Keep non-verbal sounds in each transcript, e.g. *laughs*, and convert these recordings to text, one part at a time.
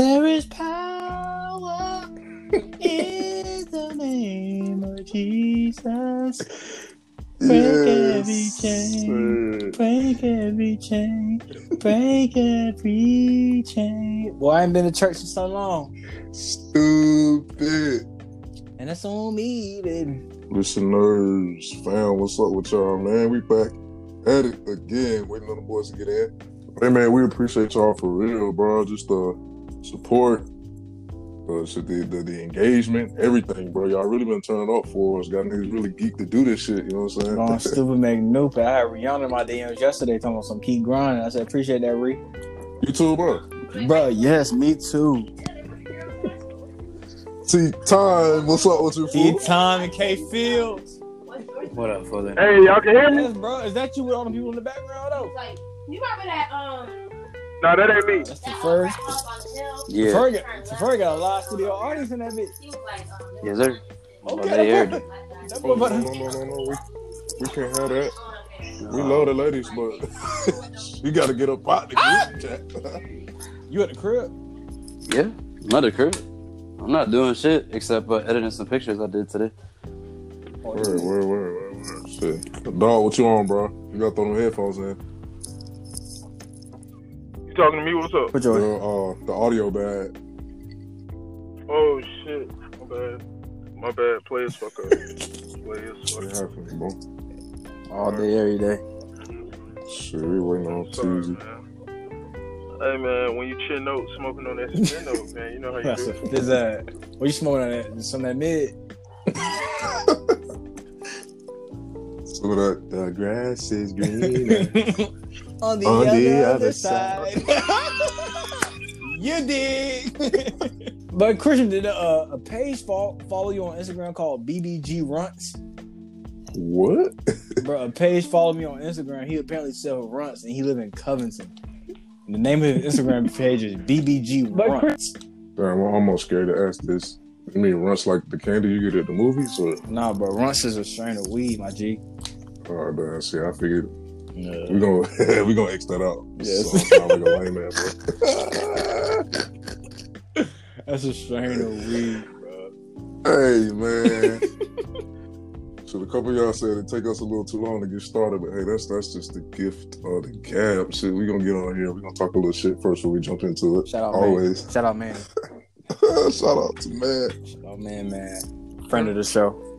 There is power in the name of Jesus. Break every chain. Break every chain. Break every chain. Boy, I ain't been to church in so long. Stupid. And that's on me, baby. Listeners, fam, what's up with y'all, man? We back at it again, waiting on the boys to get in. Hey, man, we appreciate y'all for real, bro. Just the support, uh, so the, the the engagement, everything, bro. Y'all really been turning up for us. Got niggas really geeked to do this shit. You know what I'm saying? Going *laughs* stupid McNoop. I had Rihanna in my DMs yesterday talking about some keep grinding. I said, appreciate that, Ree. you too, bro. Bro, yes, me too. See, time, what's up with you, T fool? Time and K Fields. What up, Fully? Hey, y'all can hear me? Yes, bro. Is that you with all the people in the background, though? Like, you remember that, um, No, that ain't me. That's the first. old the hill? Yeah. Ferg got, Ferg got a live studio audience in that bitch. He was like, Yes, sir. Okay, they heard it. Oh, no, no, no, no, no. We, we can't have that. We love the ladies, but *laughs* you got to get up out the group chat. You at the crib? Yeah. I'm at the crib. I'm not doing shit except uh, editing some pictures I did today. Oh, Word, word, word, word, word. Shit. Dog, what you on, bro? You got to throw them headphones in. You talking to me? What's up? Put The, your uh, the audio bad. Oh, shit. My bad. My bad. Players fuck up. *laughs* Players fuck up. happening, bro. all day, every day. Shit, we waiting on Sorry, Tuesday. man. Hey, man, when you chin note smoking on that chin note, man, you know how you That's do. a, there's a, what you smoking on that? Some of that mid? *laughs* Some of that, the grass is *laughs* greener. On the, On other, the other other side. *laughs* you dig? *laughs* but Christian, did a, a page follow, follow you on Instagram called BBG Runts? what? Bro, a page followed me on Instagram. He apparently sells runts and he live in Covington. And the name of his Instagram page is BBG Runts. Damn, I'm almost scared to ask this. I mean runts like the candy you get at the movies? Or, Nah, bro, Runts is a strain of weed, my G. oh, damn, see, I figured Yeah. we gonna *laughs* we gonna X that out. Yes. So, like a lame man, *laughs* That's a strain of weed, bro. bro. hey, man. *laughs* So a couple of y'all said it take us a little too long to get started, but hey, that's that's just the gift of the gab. Shit, we gonna get on here. We gonna talk a little shit first before we jump into it. Shout out, Always. man. Shout out, man. Shout out to man. Shout out, man, man. Friend of the show.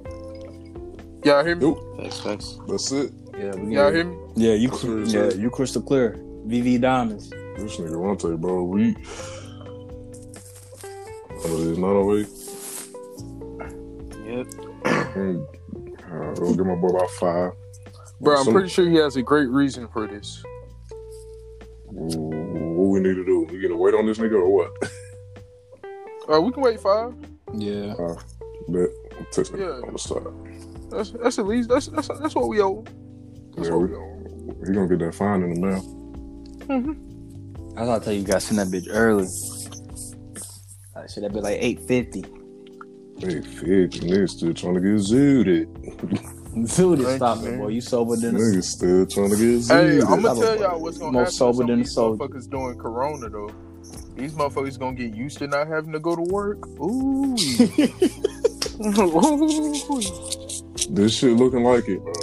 Y'all hear me? Nope, Facts, facts. that's it. Yeah, we Y'all hear me? Yeah, you, Sure, yeah, you crystal clear. VV Diamonds. This nigga want Ronte, bro. We. What is it, 908? Yep. I'll give my boy about five. Bro, I'm Some- pretty sure he has a great reason for this. What we need to do? We gonna wait on this nigga or what? Uh, we can wait five. Yeah. Uh, bet. I'm texting Yeah. on the side. That's that's at least that's that's, that's what we owe. That's Yeah, what we, we owe. he gonna get that fine in the mail. Mhm. I thought I tell you guys send that bitch early. I should have been like eight fifty. Hey, Fitch, niggas still trying to get zooted. Zooted, Thank stop you, it, man. boy. You sober than a still trying to get Hey, zooted. I'm gonna tell y'all what's gonna More happen. sober than of a these soldier. motherfuckers doing Corona though. These motherfuckers gonna get used to not having to go to work. Ooh. *laughs* Ooh. This shit looking like it, bro.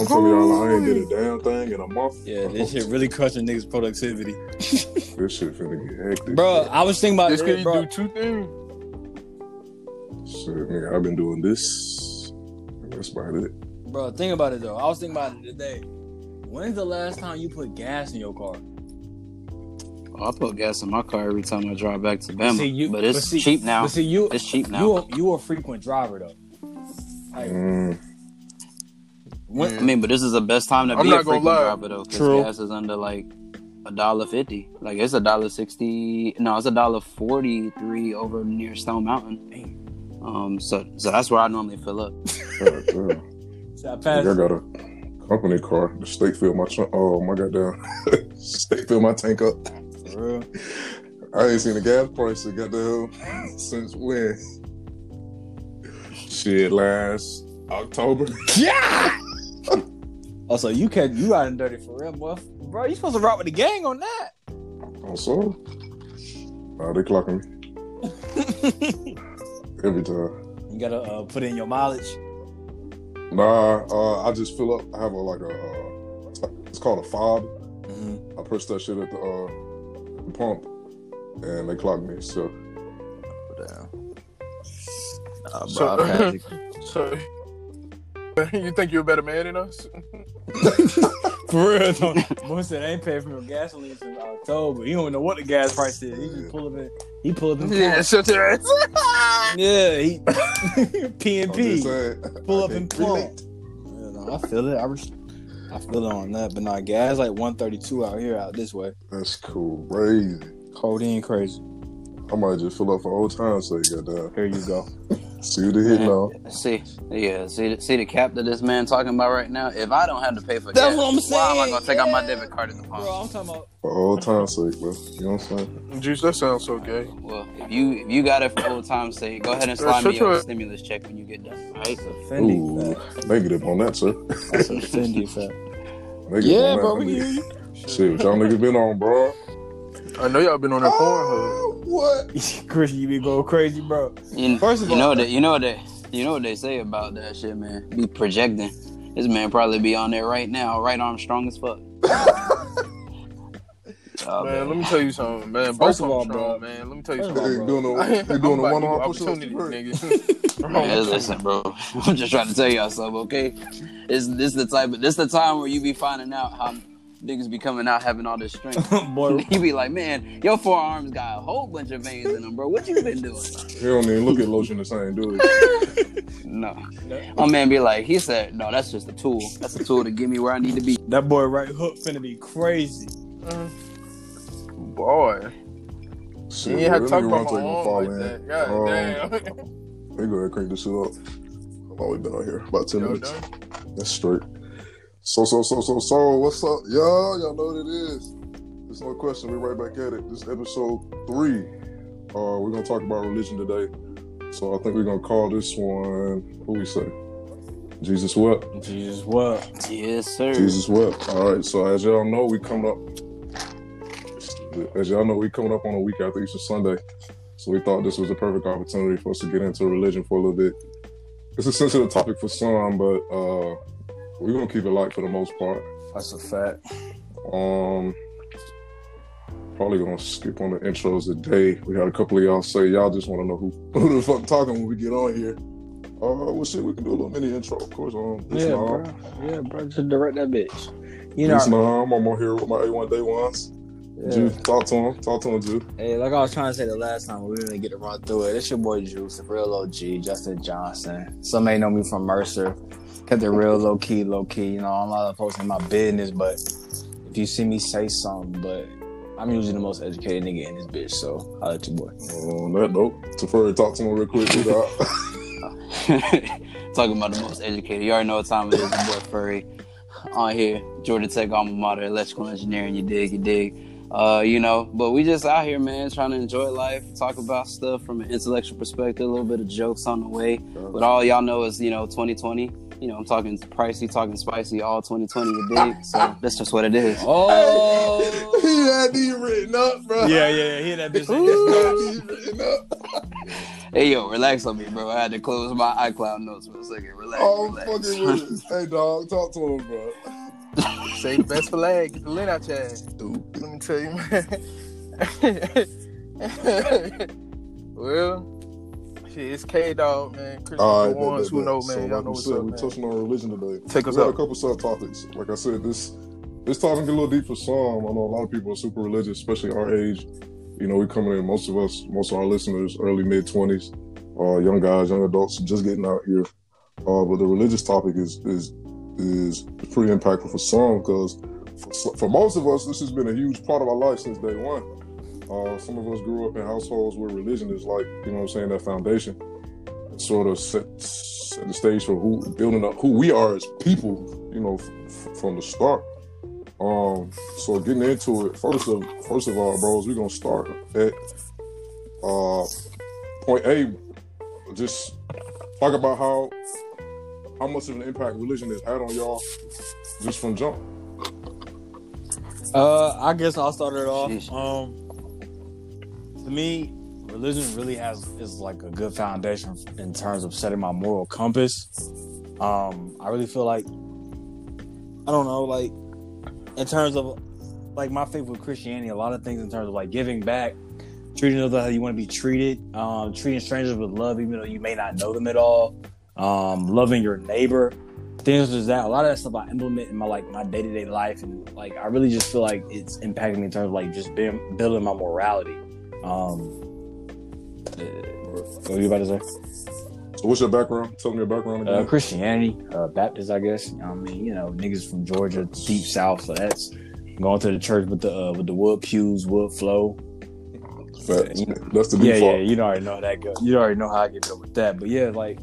I'm telling y'all, I ain't did a damn thing in a month. Yeah, this shit really crushing niggas' productivity. *laughs* This shit finna get hectic. Bro, I was thinking about This it, could bro. do two things. Shit, nigga, I've been doing this. That's about it. Bro, think about it though. I was thinking about it today. When's the last time you put gas in your car? Oh, I put gas in my car every time I drive back to Bama. See, you- but it's but see- cheap now. But see, you It's cheap now. you a, you a frequent driver though. Like, Mm, when, I mean, but this is the best time to I'm be not a gonna lie. driver though, because True. gas is under like a dollar fifty. Like it's a dollar sixty. No, it's a dollar forty three over near Stone Mountain. Um, so so that's where I normally fill up. God damn. see, I Like. I got a company car. The state filled my trunk. Oh my goddamn, *laughs* state filled my tank up. For real. I ain't seen the gas prices goddamn *laughs* since when? Shit, last October. *laughs* Yeah. also, you can you riding dirty for real, boy. Bro, you supposed to rock with the gang on that. Also, Nah, they clocking me *laughs* every time. You gotta uh, put in your mileage. Nah, uh, I just fill up. I have a like a. Uh, it's called a fob. Mm-hmm. I press that shit at the, uh, the pump, and they clock me. So. Nah, So- bro, I *laughs* passed it. So, you think you're a better man than us? *laughs* For real, though. Boy said I ain't paid for no gasoline since October. He don't know what the gas price is. He just pull up in. He pull up in. Yeah, plump. shut your ass. *laughs* yeah. He P and P. Pull I up in can't plump. Yeah, no, I feel it. I, res- I feel it on that. But nah, gas like one thirty two out here, out this way. That's cool, crazy. Codeine crazy. I might just fill up for old times' sake. Goddamn. Here you go. See the they hitting on. See, yeah, see, the- see the cap that this man talking about right now. If I don't have to pay for That's gas, what I'm saying. why am I gonna take out my debit card at the pump? Bro, I'm talking about. For old times' sake, bro. You know what I'm saying? Juice, that sounds so gay. Well, if you if you got it for old time's sake, go ahead and Yeah, slide me your your- stimulus check when you get done. Right? That's a Fendi Ooh, fact. negative on that, sir. That's a Fendi fact. *laughs* Negative Yeah, on bro, that. we can hear you. Shit, what y'all niggas been on, bro? I know y'all been on that ah. Pornhub. What? *laughs* Christian, you be going crazy, bro. You, First of you all- know that you know that you know what they say about that shit, man. Be projecting. This man probably be on there right now, right arm strong as fuck. *laughs* Oh, Man, man. let me tell you something, man. First Both of all, them bro. man. Let me tell you something. all, They *laughs* doing I- a, they doing a I'm one about on to push you ups. opportunity, nigga. Man, listen, bro. I'm just trying to tell y'all something, okay? This this the type of this the time where you be finding out how niggas be coming out having all this strength. *laughs* Boy, *laughs* you be like, man, your forearms got a whole bunch of veins in them, bro. What you been doing? He don't even look at lotion the same, do he? *laughs* No. My man be like, he said, no, that's just a tool. That's a tool to get me where I need to be. that boy right hook finna be crazy. Boy, Shit, you ain't have to talk that nigga about Ronte my gonna arm fall like in. that. God Um, damn. They go ahead and crank this shit up. How long we been on here? About 10 Y'all minutes. done? That's straight. So, so, so, so, so, what's up, y'all? Y'all know what it is. There's no question. We're right back at it. This is episode three. Uh, we're gonna talk about religion today. So I think we're gonna call this one. What we say? Jesus wept. Jesus, what? Yes, sir. Jesus wept. All right. So as y'all know, we coming up. As y'all know, we coming up on a week after Easter Sunday. So we thought this was a perfect opportunity for us to get into religion for a little bit. It's a sensitive topic for some, but uh, we're gonna keep it light for the most part. That's a fact. Um, probably gonna skip on the intros today. We had a couple of y'all say y'all just want to know who *laughs* who the fuck talking when we get on here. Uh, well, shit, we can do a little mini intro, of course. Um, Yeah, Nam. bro. Yeah, bro. Just direct that bitch. You This know, Nam. I'm on here with my A1 day ones. yeah. Ju, talk to him. Talk to him, Ju. Hey, like I was trying to say the last time, we didn't get to run through it. It's your boy Juice, the real OG, Justin Johnson. Some may know me from Mercer. Kept it real low key, low key. You know, I'm not posting my business, but if you see me say something, but I'm usually the most educated nigga in this bitch, so I'll let you boy. On that note, Tafari, talk to him real quick. We got- *laughs* Talking about the most educated. You already know what time it is, your boy Furry. On here, Georgia Tech alma mater, electrical engineering. You dig, you dig. Uh, you know, but we just out here, man, trying to enjoy life, talk about stuff from an intellectual perspective, a little bit of jokes on the way. But all y'all know is, you know, 2020. You know, I'm talking pricey, talking spicy, all 2020, you dig? So that's just what it is. Oh! *laughs* he had these written up, bro. yeah, yeah, yeah. Hear that bitch. He had these written up. *laughs* Hey, yo, relax on me, bro. I had to close my iCloud notes for a second. Relax, Oh, relax. fucking with. *laughs* Hey, dog, talk to him, bro. Say the best for lag. Get the lint out your ass. Stupid. Let me tell you, man. well, shit, it's K Dog, man. Christian All the ones who know, man. So, Y'all like know we said, up, we man. touching on religion today. Take us we got a up. couple subtopics. Like I said, this this topic get a little deep for some. I know a lot of people are super religious, especially our age. You know, we coming in. Most of us, most of our listeners, early mid twenties, uh, young guys, young adults, just getting out here. Uh, but the religious topic is is is pretty impactful for some because for, for most of us, this has been a huge part of our life since day one. Uh, some of us grew up in households where religion is like, you know what I'm saying, that foundation. Sort of set, set the stage for who building up who we are as people, you know, f- from the start. Um, so getting into it, first of first of all, bros, we're gonna start at uh point A. Just talk about how how much of an impact religion has had on y'all just from jump. Uh, I guess I'll start it off. Sheesh. Um, to me, religion really has is like a good foundation in terms of setting my moral compass. Um, I really feel like I don't know, like in terms of like my faith with Christianity, a lot of things in terms of like giving back, treating others how you want to be treated, um, treating strangers with love, even though you may not know them at all, um, loving your neighbor, things like that. A lot of that stuff I implement in my like my day to day life, and like I really just feel like it's impacting me in terms of like just being building my morality. Um, uh, what are you about to say? So what's your background? Tell me your background Uh. Christianity, uh, Baptist, I guess. You know I mean, you know, niggas from Georgia, deep south. So that's going to the church with the uh, with the wood pews, wood flow. Facts. you know- That's the Yeah, default. yeah, you already know how that goes. You already know how I get up with that. But yeah, like,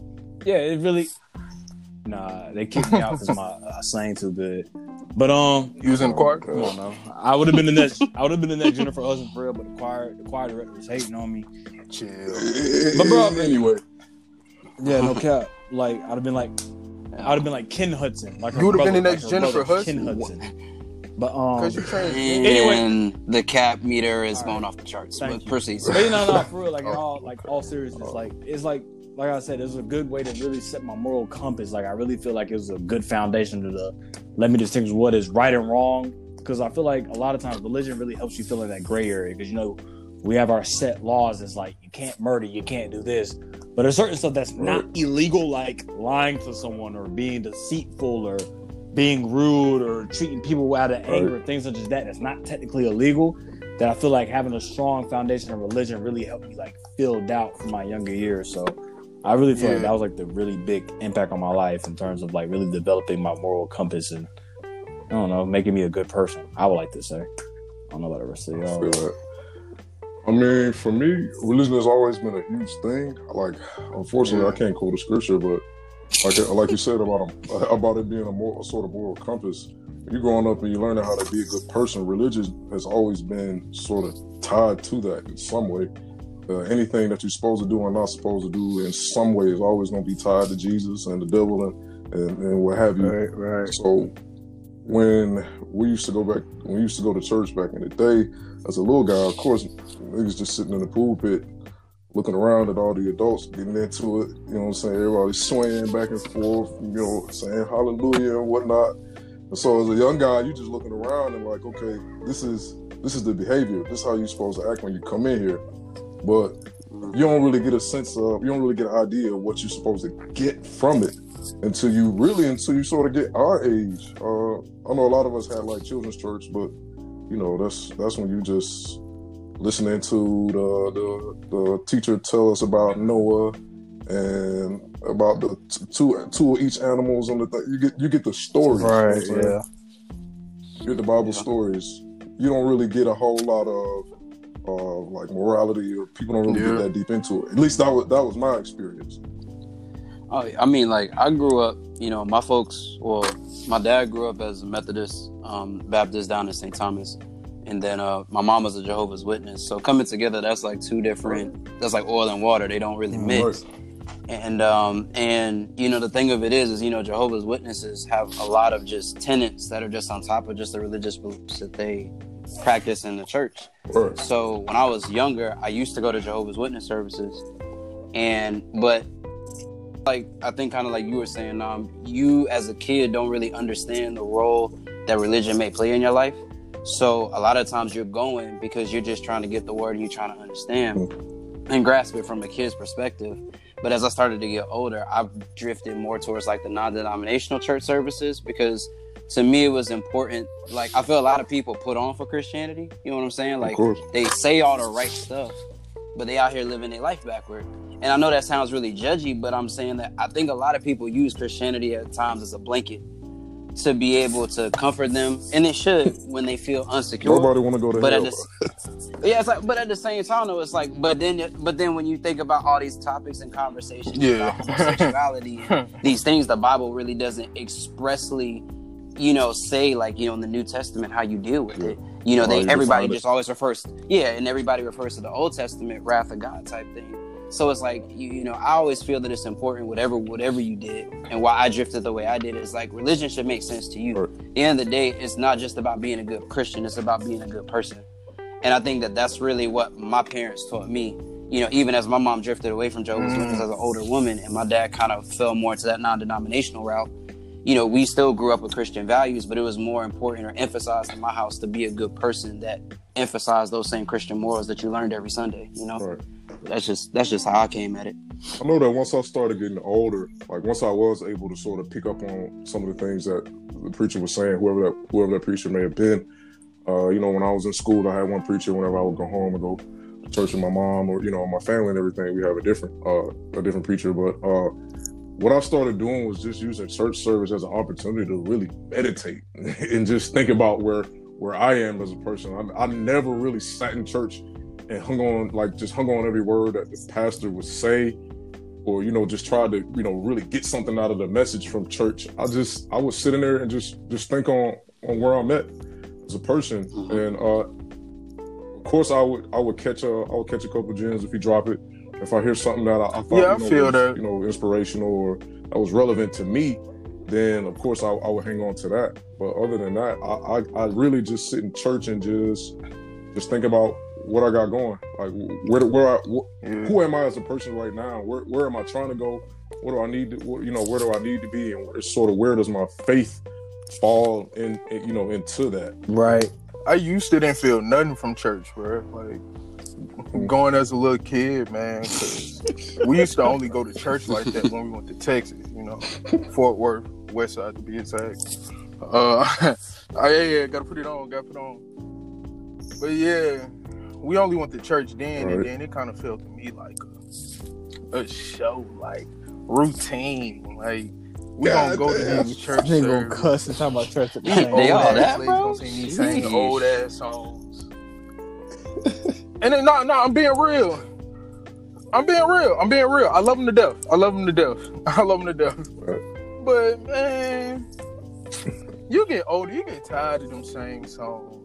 yeah, it really. Nah, they kicked me out because my uh, slang too good. But um, You was in the choir? come on, no, I would have been the next. I would have been the next Jennifer Hudson for real. But the choir, the choir director was hating on me. Chill. But bro, anyway, Yeah, no cap. Like I'd have been like, I'd have been like Ken Hudson. Like her You would've been brother- the next like Jennifer brother, Hudson? Ken Hudson. But um, Because you the cap meter is All going off the charts. Thank But you. proceed. But you know, no, for real, like *laughs* all, like all seriousness, like it's like, like I said, it was a good way to really set my moral compass. Like I really feel like it was a good foundation to the, let me distinguish what is right and wrong. Because I feel like a lot of times religion really helps you fill in that gray area. Because you know, we have our set laws. It's like you can't murder, you can't do this. But there's certain stuff that's not illegal, like lying to someone or being deceitful or being rude or treating people out of anger, things such as that. That's not technically illegal that I feel like having a strong foundation of religion really helped me like filled out from my younger years. So I really feel like that was like the really big impact on my life in terms of like really developing my moral compass and I don't know, making me a good person. I would like to say. I don't know about the rest of I y'all. feel that. I mean, for me, religion has always been a huge thing. Like, unfortunately, I can't quote a scripture, but like like you said about a, about it being a, more, a sort of moral compass. You growing up and you learning how to be a good person. Religion has always been sort of tied to that in some way. Uh, anything that you're supposed to do or not supposed to do in some way is always going to be tied to Jesus and the devil and, and, and what have you. Right, right. So when we used to go back, when we used to go to church back in the day, as a little guy, of course, niggas just sitting in the pulpit, looking around at all the adults getting into it. You know what I'm saying? Everybody swaying back and forth, you know, saying hallelujah and whatnot. And so as a young guy, you just looking around and like, okay, this is this is the behavior. This is how you're supposed to act when you come in here. But you don't really get a sense of, you don't really get an idea of what you're supposed to get from it until you really until you sort of get our age. Uh, I know a lot of us had like children's church, but you know that's that's when you just listening to the the, the teacher tell us about Noah and about the t- two two of each animals on the thing. You get you get the stories, you know Right, yeah. You get the Bible Yeah. stories. You don't really get a whole lot of uh, like morality, or people don't really Yeah. get that deep into it. At least that was that was my experience. Oh, I mean, like I grew up, you know, my folks. Well, my dad grew up as a Methodist um, Baptist down in St. Thomas, and then uh, my mom was a Jehovah's Witness. So coming together, that's like two different. That's like oil and water. They don't really mix. And um, and you know, the thing of it is, is you know, Jehovah's Witnesses have a lot of just tenets that are just on top of just the religious beliefs that they practice in the church. Right. So when I was younger, I used to go to Jehovah's Witness services, and but like I think kind of like you were saying, um, you as a kid don't really understand the role that religion may play in your life. So a lot of times you're going because you're just trying to get the word and you're trying to understand and grasp it from a kid's perspective. But as I started to get older, I've drifted more towards like the non-denominational church services because to me it was important. Like I feel a lot of people put on for Christianity. You know what I'm saying? Like they say all the right stuff, but they out here living their life backward. And I know that sounds really judgy, but I'm saying that I think a lot of people use Christianity at times as a blanket to be able to comfort them, and it should when they feel insecure. Nobody want to go to But at hell. the, yeah, it's like, but at the same time, though, it's like, but then, but then when you think about all these topics and conversations Yeah. and *laughs* these things, the Bible really doesn't expressly, you know, say like you know in the New Testament how you deal with it. You know, they everybody just always refers, yeah, and everybody refers to the Old Testament wrath of God type thing. So it's like you, you know, I always feel that it's important, whatever whatever you did, and why I drifted the way I did is like religion should make sense to you. Right. The end of the day, it's not just about being a good Christian; it's about being a good person. And I think that that's really what my parents taught me. You know, even as my mom drifted away from Jehovah's Mm. Witness as an older woman, and my dad kind of fell more into that non-denominational route. You know, we still grew up with Christian values, but it was more important or emphasized in my house to be a good person that emphasized those same Christian morals that you learned every Sunday. You know, Right. that's just that's just how I came at it. I know that once I started getting older, like once I was able to sort of pick up on some of the things that the preacher was saying, whoever that whoever that preacher may have been. Uh, you know, when I was in school, I had one preacher. Whenever I would go home and go to church with my mom or you know my family and everything, we have a different uh, a different preacher. But uh, what I started doing was just using church service as an opportunity to really meditate *laughs* and just think about where where I am as a person. I, I never really sat in church and hung on like just hung on every word that the pastor would say or you know just try to you know really get something out of the message from church i just i was sitting there and just just think on on where i'm at as a person Mhm. and uh of course i would i would catch a i would catch a couple gems if you drop it if i hear something that i, I thought Yeah, I you know, feel was, that. you know inspirational or that was relevant to me then of course I, I would hang on to that but other than that I, I i really just sit in church and just just think about what i got going like where where i wh- Yeah. who am I as a person right now? Where where am I trying to go? What do I need to what, you know, where do I need to be and where, sort of where does my faith fall in, in you know into that? Right. I used to didn't feel nothing from church, bro. Like going as a little kid, man. we used to only go to church like that when we went to Texas, you know, Fort Worth, West Side to be exact. Uh, *laughs* oh, yeah, yeah, gotta put it on, gotta put it on. But yeah, we only went to church then, and then it kind of felt to me like a, a show, like routine, like. We gonna God go to damn. these church Nigga gonna cuss and talk about church at the They same all that, bro? gonna see me sing Sheesh. old ass songs. And then no, no, I'm being real. I'm being real. I'm being real. I love them to death. I love them to death. *laughs* I love them to death. But man, you get older, you get tired of them same songs.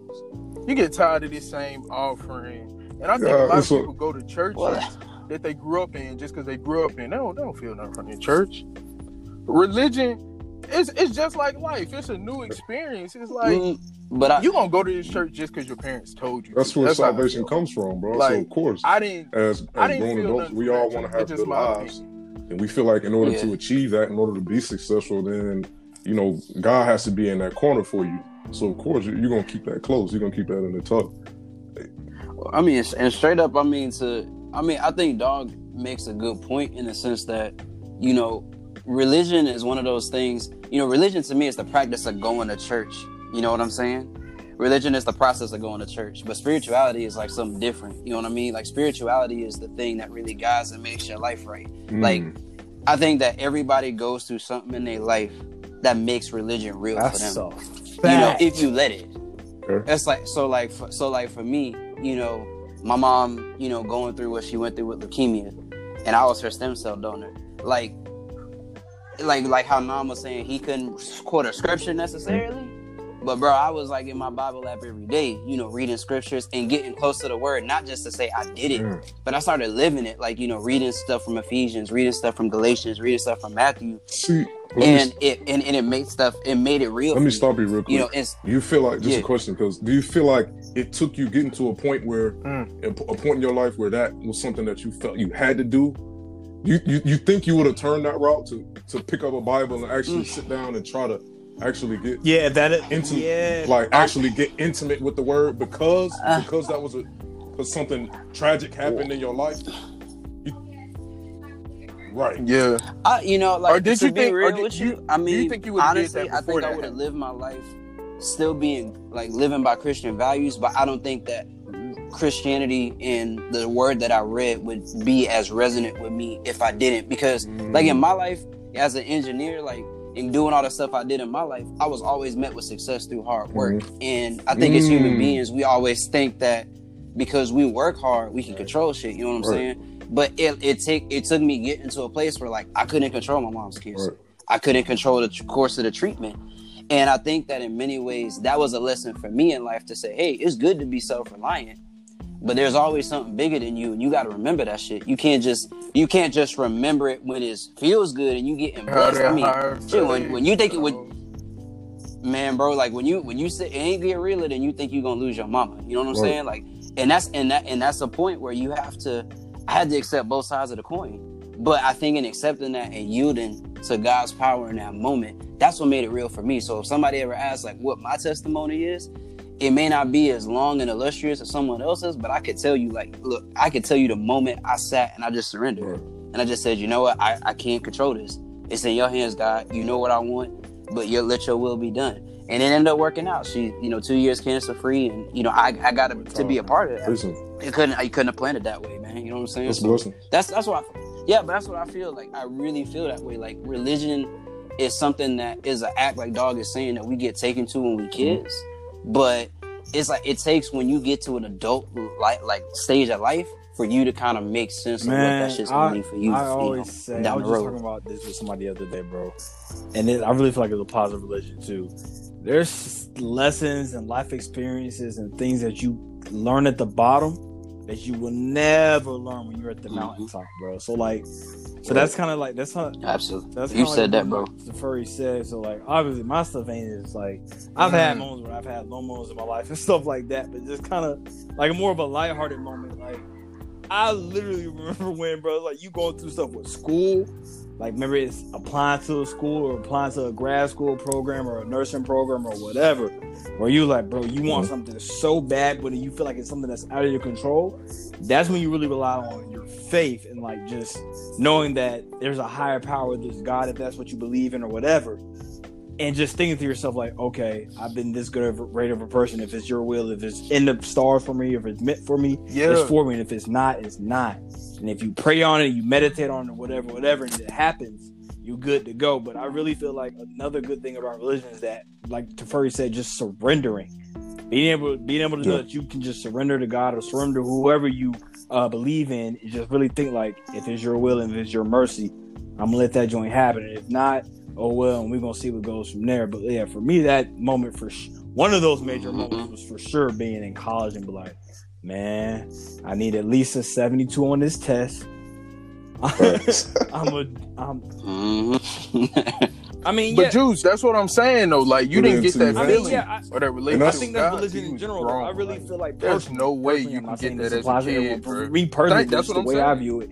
You get tired of this same offering. And I think Yeah, a lot of it's a- people go to churches Well, that they grew up in just because they grew up in. They don't, they don't feel nothing from their church. Religion, it's, it's just like life. It's a new experience. It's like mm, but I, you gonna go to this church just because your parents told you. That's to. where how I salvation comes from, bro. so Like, of course, I didn't. as I as didn't grown adults, we all want to have good lives, opinion. and we feel like in order Yeah. to achieve that, in order to be successful, then you know God has to be in that corner for you. So of course you- you're gonna keep that close. You're gonna keep that in the tuck. I mean, and straight up, I mean, to, I mean, I think Dog makes a good point in the sense that, you know, religion is one of those things. You know, religion to me is the practice of going to church. You know what I'm saying? Religion is the process of going to church, but spirituality is like something different. You know what I mean? Like spirituality is the thing that really guides and makes your life right. Like, Mm. I think that everybody goes through something in their life that makes religion real for them so. you know, if you let it. Okay. It's like so, like for, so, like for me, you know, my mom, you know, going through what she went through with leukemia, and I was her stem cell donor. Like, like, like how Nam was saying, he couldn't quote a scripture necessarily, but bro, I was like in my Bible app every day, you know, reading scriptures and getting close to the word, not just to say I did it, Mm. but I started living it, like you know, reading stuff from Ephesians, reading stuff from Galatians, reading stuff from Matthew, See, and me it and, and it made stuff, it made it real. let me me. stop you real quick. You know, it's you feel like just Yeah. a question? Because do you feel like it took you getting to a point where Mm. a a point in your life where that was something that you felt you had to do? You you, you think you would have turned that route to to pick up a Bible and actually Mm. sit down and try to actually get yeah, that is. into yeah. like actually get intimate with the word because Uh. because that was a because something tragic happened in your life. You- right. Yeah. I, you know, like Or did to you be think- or real did with you- you, I mean, you think you would've honestly, I think I would have lived my life still being like living by Christian values, but I don't think that Christianity and the word that I read would be as resonant with me if I didn't. Because like Mm. in my life as an engineer, like in doing all the stuff I did in my life, I was always met with success through hard work. And I think as human Mm. beings, we always think that because we work hard, we can control shit. You know what I'm Right. saying? But it it take it took me getting to a place where like I couldn't control my mom's kids. Right. I couldn't control the course of the treatment. And I think that in many ways that was a lesson for me in life to say, hey, it's good to be self-reliant, but there's always something bigger than you, and you got to remember that shit. You can't just you can't just remember it when it feels good and you getting blessed. I mean, shit, when, when you think it would, man, bro, like when you when you say it ain't get realer, then you think you're gonna lose your mama. You know what I'm Right. saying? Like, and that's and that and that's the point where you have to. I had to accept both sides of the coin, but I think in accepting that and yielding to God's power in that moment, that's what made it real for me. So if somebody ever asks like what my testimony is, it may not be as long and illustrious as someone else's, but I could tell you like, look, I could tell you the moment I sat and I just surrendered. And I just said, you know what? I, I can't control this. It's in your hands, God. You know what I want, but you let your will be done. And it ended up working out. She, you know, two years cancer free, and you know, I, I got to, be a part of that. Listen, It couldn't, I couldn't have planned it that way, man. You know what I'm saying? that's So blessing. that's that's what I, yeah, but that's what I feel like. I really feel that way. Like religion is something that is an act, like dog is saying that we get taken to when we mm-hmm. kids, but it's like it takes when you get to an adult like like stage of life for you to kind of make sense of what Man, that shit's I, for you. I you always know, say, I was the just talking about this with somebody the other day, bro. And it, I really feel like it's a positive religion too. There's lessons and life experiences and things that you learn at the bottom that you will never learn when you're at the Mhm. mountaintop, bro. So like, so that's kind of like that's how Absolutely. that's You said like that, bro. The furry said. So like, obviously, my stuff ain't as like I've had Mm. moments where I've had low moments in my life and *laughs* stuff like that, but just kind of like more of a lighthearted moment. Like I literally *laughs* remember when, bro, like you going through stuff with school. Like, remember it's applying to a school or applying to a grad school program or a nursing program or whatever, where you like, bro, you want something so bad, but you feel like it's something that's out of your control. That's when you really rely on your faith and like just knowing that there's a higher power, there's God, if that's what you believe in or whatever. And just thinking to yourself, like, okay, I've been this good of a great of a person. If it's your will, if it's in the stars for me, if it's meant for me, Yeah. it's for me. And if it's not, it's not. And if you pray on it, you meditate on it, whatever, whatever, and it happens, you're good to go. But I really feel like another good thing about religion is that, like Teferi said, just surrendering. Being able being able to know that you can just surrender to God or surrender to whoever you uh, believe in, and just really think like if it's your will and if it's your mercy, I'm gonna let that joint happen. And if not, oh well, and we're gonna see what goes from there. But yeah, for me, that moment for sh- one of those major moments was for sure being in college and be like, man, I need at least a 72 on this test. *laughs* I'm a, I'm, Mhm. I mean, But yeah, Juice, that's what I'm saying though. Like you didn't get that your I mean, feeling yeah, I, or that And relationship. I think with that's religion in general. grown, I really like, feel like There's no way you can get saying that this as a applies to kid, everyone, but bro. For me personally, That's that's what the I'm way I view it.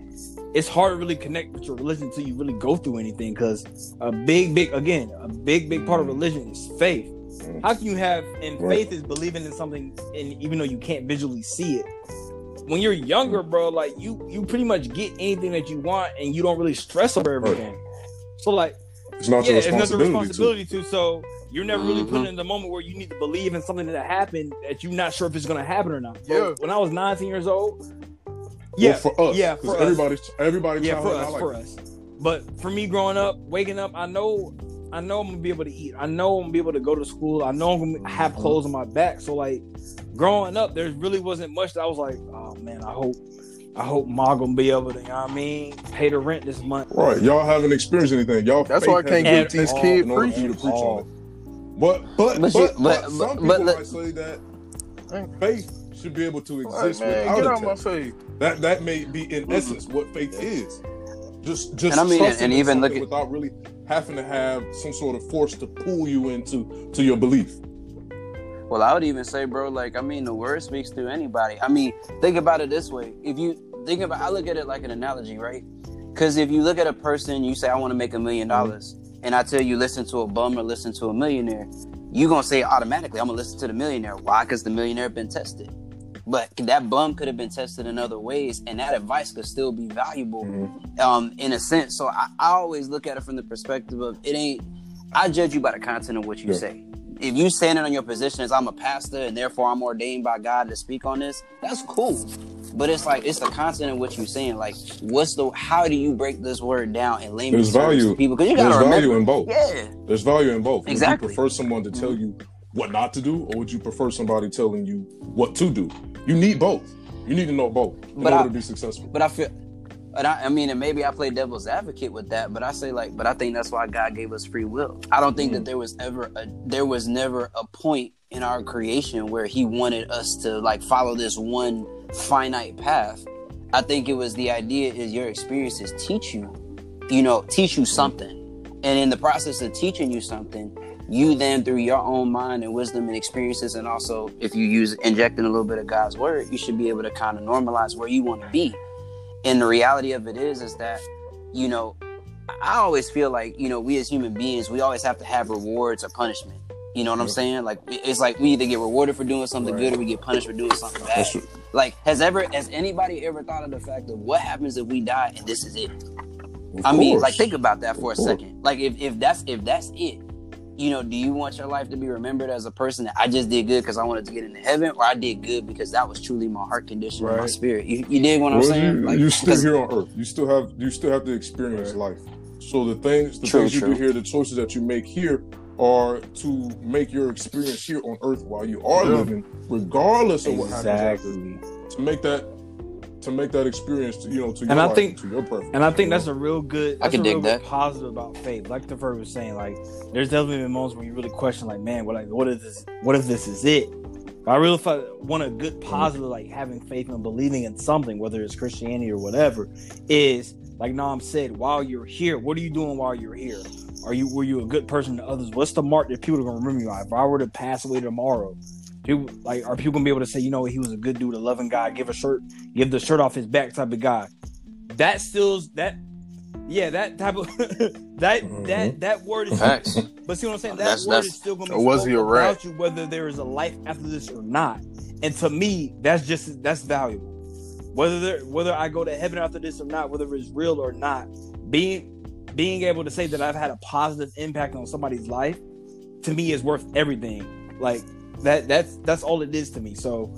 It's hard to really connect with your religion until you really go through anything. Because a big, big, again, a big, big part of religion is faith. Mm. How can you have and Right. faith is believing in something, and even though you can't visually see it. When you're younger, bro, like you, you pretty much get anything that you want, and you don't really stress over everything. So like, It's not yeah, your it's not the responsibility. responsibility to. So you're never really Mhm. put in the moment where you need to believe in something that happened that you're not sure if it's gonna happen or not. Bro, Yeah. When I was 19 years old, yeah, well, for us. yeah, 'cause for us. everybody, everybody, yeah, for us, not like for that. us. But for me, growing up, waking up, I know, I know I'm gonna be able to eat. I know I'm gonna be able to go to school. I know I'm gonna Mm-hmm. have clothes on my back. So like, growing up, there really wasn't much that I was like, oh man, I hope, I hope Ma gonna be able to, you know what I mean, pay the rent this month. Right, y'all haven't experienced anything. Y'all. That's why I can't hasn't get been these tested kids in order for preaching. you to preach All. on it. But but But but, but, but- some but- people but let- might say that faith should be able to Like, exist man, without get out my test. face. That that may be in mm. essence what faith is. Just just And I mean, trusting and even look at- without really having to have some sort of force to pull you into to your belief. Well, I would even say, bro, like I mean, the word speaks through anybody. I mean, think about it this way: if you think about, I look at it like an analogy, right? Because if you look at a person, you say, "I want to make a million dollars," and I tell you, listen to a bum or listen to a millionaire, you're gonna say automatically, "I'm gonna listen to the millionaire." Why? Because the millionaire been tested. But that bum could have been tested in other ways, and that advice could still be valuable um, in a sense. So I, I always look at it from the perspective of it ain't. I judge you by the content of what you Yeah. say. If you standing on your position as I'm a pastor and therefore I'm ordained by God to speak on this, that's cool. But it's like it's the content of what you're saying. Like, what's the? How do you break this word down and layman's There's value. people? Because you There's gotta value in both. Yeah, There's value in both. Exactly. Would you prefer someone to tell mm-hmm. you what not to do, or would you prefer somebody telling you what to do? You need both. You need to know both in But order I- to be successful. but I feel. And I, I mean, and maybe I play devil's advocate with that, but I say like, but I think that's why God gave us free will. I don't think that mm. there was ever a, there was never a point in our creation where He wanted us to like follow this one finite path. I think it was the idea is your experiences teach you, you know, teach you something, and in the process of teaching you something, you then through your own mind and wisdom and experiences, and also if you use injecting a little bit of God's word, you should be able to kind of normalize where you want to be. And the reality of it is, is that you know, I always feel like you know we as human beings, we always have to have rewards or punishment. You know what I'm saying? Like it's like we either get rewarded for doing something Right. good or we get punished for doing something bad. That's. Like, has ever has anybody ever thought of the fact of what happens if we die and this is it? Of I mean, like think about that for a course. second. Like if, if that's if that's it, you know, do you want your life to be remembered as a person that I just did good because I wanted to get into heaven, or I did good because that was truly my heart condition and my spirit? You, you dig what I'm saying? You, Like, you're still 'cause- here on Earth. You still have you still have to experience life. So the things the True, things you true. do here, the choices that you make here, are to make your experience here on Earth while you are Yeah. living, regardless of what happens after. Exactly. To make that to make that experience, to, you know, to your And I life, think- to your preference. And I think you that's a real good. I can a dig real that. positive about faith. Like the first was saying, like there's definitely been moments when you really question, like, man, what like what is this? What if this is it? I really want a good positive, like having faith and believing in something, whether it's Christianity or whatever, is like Nam said, while you're here, what are you doing while you're here? Are you were you a good person to others? What's the mark that people are gonna remember you on? If I were to pass away tomorrow, people like are people gonna be able to say, you know, he was a good dude, a loving guy, give a shirt, give the shirt off his back type of guy? That still's that yeah, that type of *laughs* that Mhm. that that word is Facts. *laughs* but see what I'm saying? That That's- word that's- is still gonna be was he spoken a rat? about you whether there is a life after this or not. And to me, that's just that's valuable. Whether there whether I go to heaven after this or not, whether it's real or not, being being able to say that I've had a positive impact on somebody's life, to me is worth everything. Like that that's that's all it is to me. So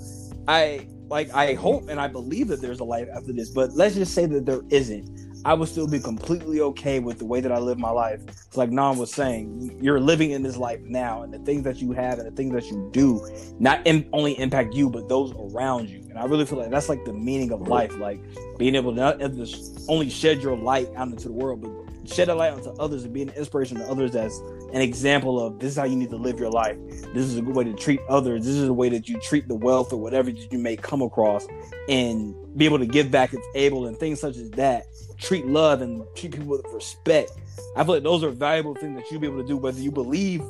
I like I hope and I believe that there's a life after this, but let's just say that there isn't. I would still be completely okay with the way that I live my life. It's like Nam was saying, you're living in this life now, and the things that you have and the things that you do not only impact you, but those around you. And I really feel like that's like the meaning of life, like being able to not just only shed your light out into the world, but shed a light onto others and be an inspiration to others as an example of this is how you need to live your life. This is a good way to treat others. This is the way that you treat the wealth or whatever that you may come across and be able to give back if able and things such as that. Treat love and treat people with respect. I feel like those are valuable things that you'll be able to do, whether you believe,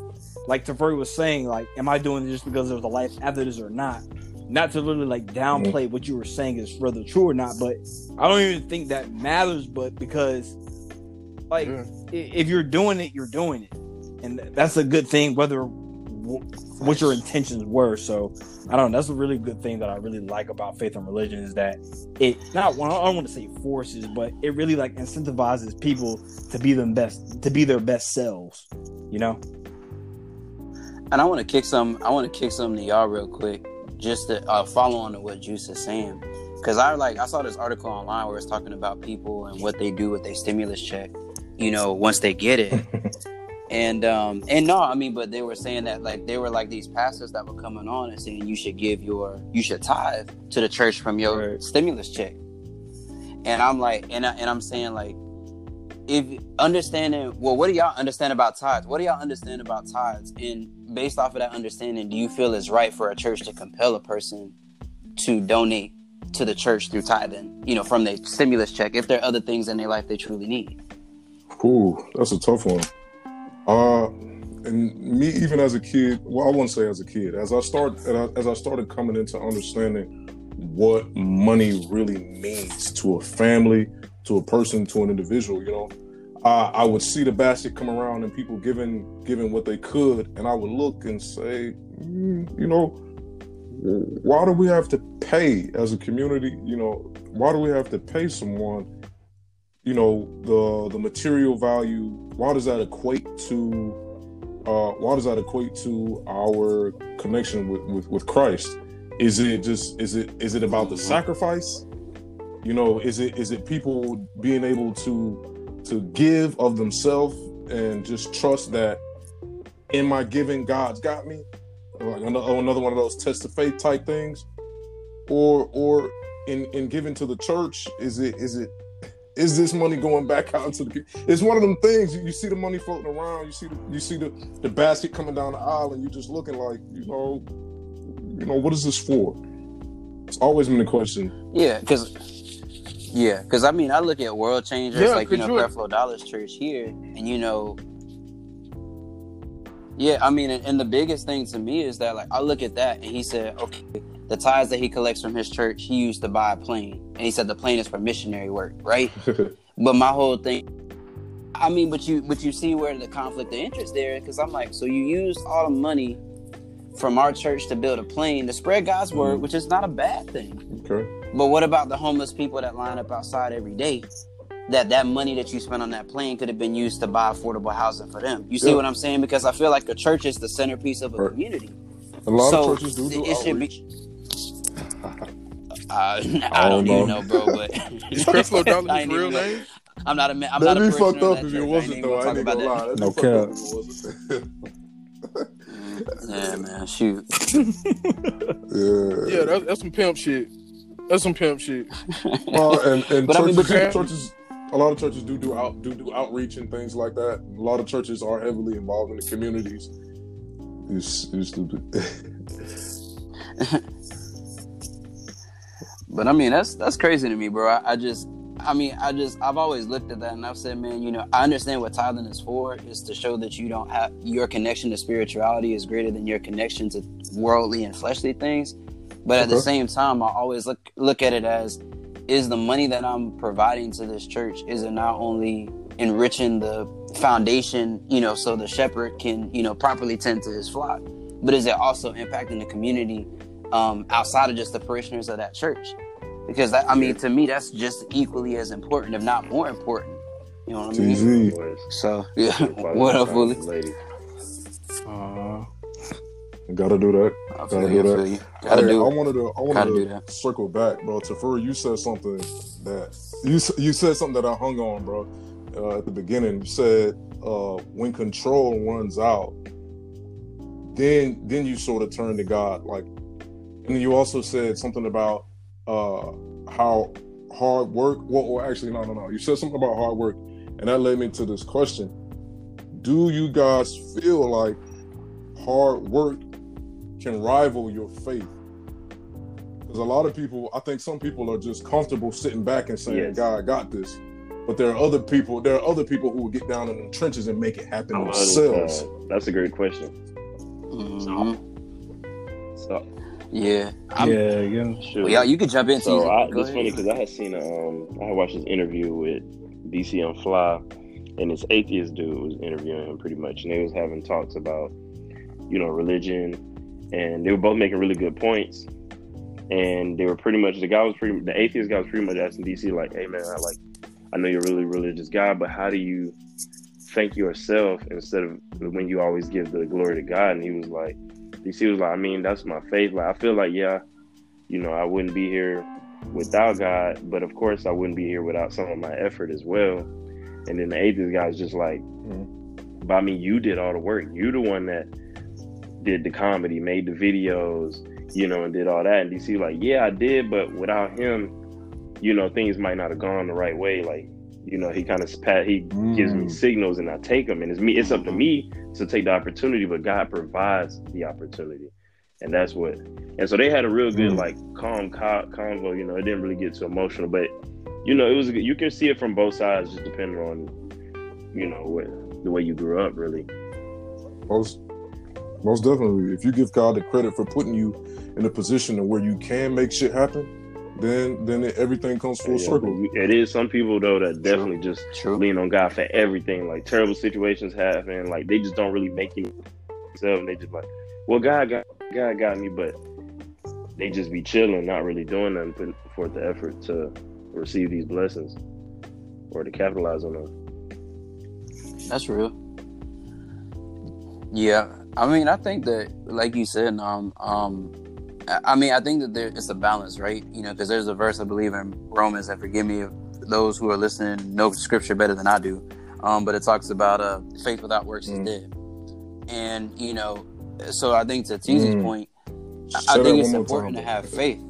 like Tafuri was saying, like, am I doing this just because there's a life after this or not? Not to really like downplay mm. what you were saying is whether true or not, but I don't even think that matters. But because, like, Yeah. if you're doing it, you're doing it, and that's a good thing. Whether what your intentions were, so I don't know. That's a really good thing that I really like about faith and religion is that it not I don't want to say forces, but it really like incentivizes people to be them best, to be their best selves. You know? And I want to kick some. I want to kick something to y'all real quick, just to uh, follow on to what Juice is saying. Because I like I saw this article online where it's talking about people and what they do with their stimulus check. You know, once they get it, *laughs* and um and no, I mean, but they were saying that like they were like these pastors that were coming on and saying you should give your you should tithe to the church from your Right. stimulus check. And I'm like, and I, and I'm saying like, if understanding, well, what do y'all understand about tithes? What do y'all understand about tithes? And based off of that understanding, do you feel it's right for a church to compel a person to donate to the church through tithing? You know, from their stimulus check, if there are other things in their life they truly need. Ooh, that's a tough one. Uh, and me, even as a kid, well, I wouldn't say as a kid. As I start, as I started coming into understanding what money really means to a family, to a person, to an individual, you know, I, I would see the basket come around and people giving giving what they could, and I would look and say, mm, you know, why do we have to pay as a community? You know, why do we have to pay someone? You know the the material value why does that equate to uh why does that equate to our connection with with, with christ? Is it just is it is it about the sacrifice? You know is it is it people being able to to give of themselves and just trust that in my giving? God's got me. Like another, another one of those test of faith type things. Or or in in giving to the church is it is it is this money going back out to the it's one of them things you, see the money floating around you see the you see the the basket coming down the aisle and you're just looking like you know you know what is this for? It's always been a question. Yeah, because yeah, because I mean, I look at World Changers, Yeah, like you know, Creflo Dollar's church here, and you know, Yeah, I mean, and, and the biggest thing to me is that, like, I look at that and he said, okay, the tithes that he collects from his church, he used to buy a plane. And he said the plane is for missionary work, right? *laughs* but my whole thing, I mean, but you, but you see where the conflict of interest there, because I'm like, so you used all the money from our church to build a plane to spread God's word, which is not a bad thing. okay. But what about the homeless people that line up outside every day? That that money that you spent on that plane could have been used to buy affordable housing for them. You see Yeah. what I'm saying? Because I feel like the church is the centerpiece of a Right. community. A lot So, of churches do do it should be- outreach. Uh, I, *laughs* I don't, don't even know. know, bro. But Is Creflo Dollar his real *laughs* name? I'm not a man. I'm That'd not a be fucked up if that it wasn't I though. I gonna ain't gonna about lie. That'd No be cap. if it wasn't. that. *laughs* Yeah, man. Shoot. yeah. Yeah, that's, that's some pimp shit. That's some pimp shit. Well, and, and But I mean, churches, but you- churches, a lot of churches do do out do do outreach and things like that. A lot of churches are heavily involved in the communities. It's, it's stupid. But I mean, that's that's crazy to me, bro. I, I just, I mean, I just, I've always looked at that and I've said, man, you know, I understand what tithing is for, is to show that you don't have your connection to spirituality is greater than your connection to worldly and fleshly things. But at the same time, I always look look at it as, is the money that I'm providing to this church is it not only enriching the foundation, you know, so the shepherd can, you know, properly tend to his flock, but is it also impacting the community um, outside of just the parishioners of that church? Because that, I mean, to me, that's just equally as important, if not more important. You know what I mean? TZ. Was So, *laughs* yeah. probably what up, the Fully? Lady. Uh, Gotta do that. I Gotta feel do that. you. Gotta Hey, do I wanted to, I Gotta wanted do to that. circle back, bro. To Furry, you said something that you you said something that I hung on, bro. Uh, at the beginning, you said uh, when control runs out, then then you sort of turn to God, like, and then you also said something about uh, how hard work. Well, well, actually, no, no, no. You said something about hard work, and that led me to this question: Do you guys feel like hard work can rival your faith? Because a lot of people, I think some people are just comfortable sitting back and saying, Yes. "God got this," but there are other people. There are other people who will get down in the trenches and make it happen I was, themselves. uh, that's a great question. Mhm. So, Yeah. I'm, yeah, yeah. shoot. Well, yeah, you could jump in. So I, Go it's funny because I had seen um, I had watched this interview with DC Young Fly, and this atheist dude was interviewing him pretty much, and they was having talks about, you know, religion, and they were both making really good points, and they were pretty much the guy was pretty the atheist guy was pretty much asking DC like, hey man, I like, I know you're a really religious guy, but how do you thank yourself instead of when you always give the glory to God? And he was like, DC was like, I mean, that's my faith. Like, I feel like yeah you know, I wouldn't be here without God, but of course I wouldn't be here without some of my effort as well. And then the atheist guy's just like, mm-hmm. but I mean, you did all the work. You the one that did the comedy, made the videos, you know, and did all that. And DC like, yeah, I did, but without him, you know, things might not have gone the right way. Like, you know, he kind of pat, he gives me Mm. signals and I take them, and it's me. It's up to me to take the opportunity, but God provides the opportunity, and that's what. And so they had a real good Mm. like calm co- convo. You know, it didn't really get too emotional, but you know, it was you can see it from both sides, just depending on you know what the way you grew up, really. Most, most definitely. If you give God the credit for putting you in a position where you can make shit happen, then then it, everything comes full Yeah, circle. It is some people though that definitely just True. lean on God for everything. Like terrible situations happen, like they just don't really make it themselves. They just like, well, God got God got me, but they just be chilling, not really doing nothing, putting forth the effort to receive these blessings or to capitalize on them. That's real. Yeah, I mean, I think that, like you said, um, um, I- I mean, I think that there it's a balance, right? You know, because there's a verse I believe in Romans, and forgive me if those who are listening know scripture better than I do, um, but it talks about uh, faith without works is Mm. dead, and you know, so I think to TZ's Mm. point, I- I think it's important time, to have faith.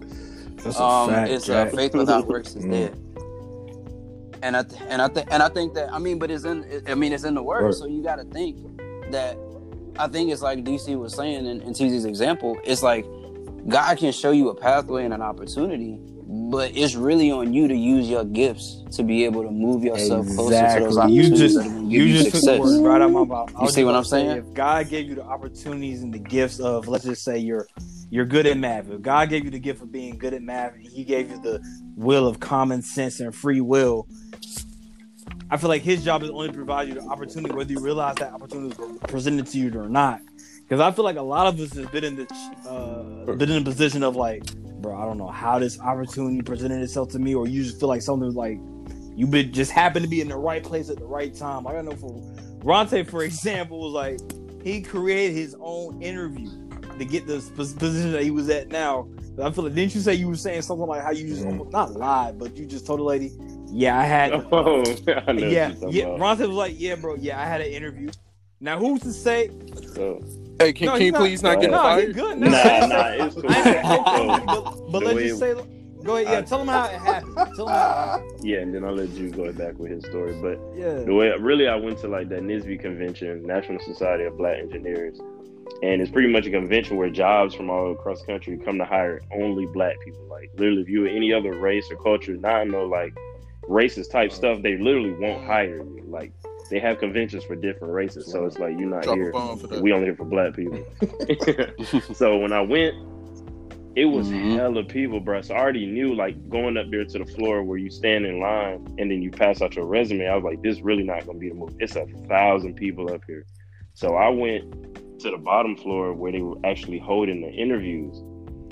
That's a Um, fact. it's uh, faith without works is *laughs* Mm. dead. And I th- and I think and I think that I mean, but it's in I mean it's in the word, Right. so you got to think that I think it's like DC was saying in, in TZ's example. It's like God can show you a pathway and an opportunity, But it's really on you to use your gifts to be able to move yourself closer to those Exactly. You just you you, just took words right out my mouth. You see what I'm say, saying? If God gave you the opportunities and the gifts of, let's just say you're you're good at math. If God gave you the gift of being good at math, and He gave you the will of common sense and free will, I feel like His job is only to provide you the opportunity, whether you realize that opportunity was presented to you or not. Because I feel like a lot of us has been in the uh, been in a position of like, bro, I don't know how this opportunity presented itself to me, or you just feel like something was like you been just happened to be in the right place at the right time. Like I know for Ronte, for example, was like he created his own interview to get the pos- position that he was at now. I feel like didn't you say you were saying something like how you just almost not lied, but you just told the lady, yeah, I had, *laughs* Oh, I know yeah, yeah. Ronte was like, yeah, bro, yeah, I had an interview. Now who's to say? So, Hey, can, No, can you not- please not get No, No, he fired? good. nah, No, nah, it's cool. I ain't- So, but, but let's just say, go ahead. Yeah, I- tell him how it happened. Tell him how yeah, and then I'll let you go back with his story. But Yeah. the way really I went to like that NSBE convention, National Society of Black Engineers, and it's pretty much a convention where jobs from all across the country come to hire only black people. Like literally, if you were any other race or culture, not no like racist type stuff, they literally won't hire you. Like they have conventions for different races, so it's like you're not Drop here. a bomb for that. We only here for black people. *laughs* *laughs* so when I went, it was Mhm. hella people, bro. So I already knew, like, going up there to the floor where you stand in line and then you pass out your resume. I was like, this really not gonna be the move. It's a thousand people up here. So I went to the bottom floor where they were actually holding the interviews.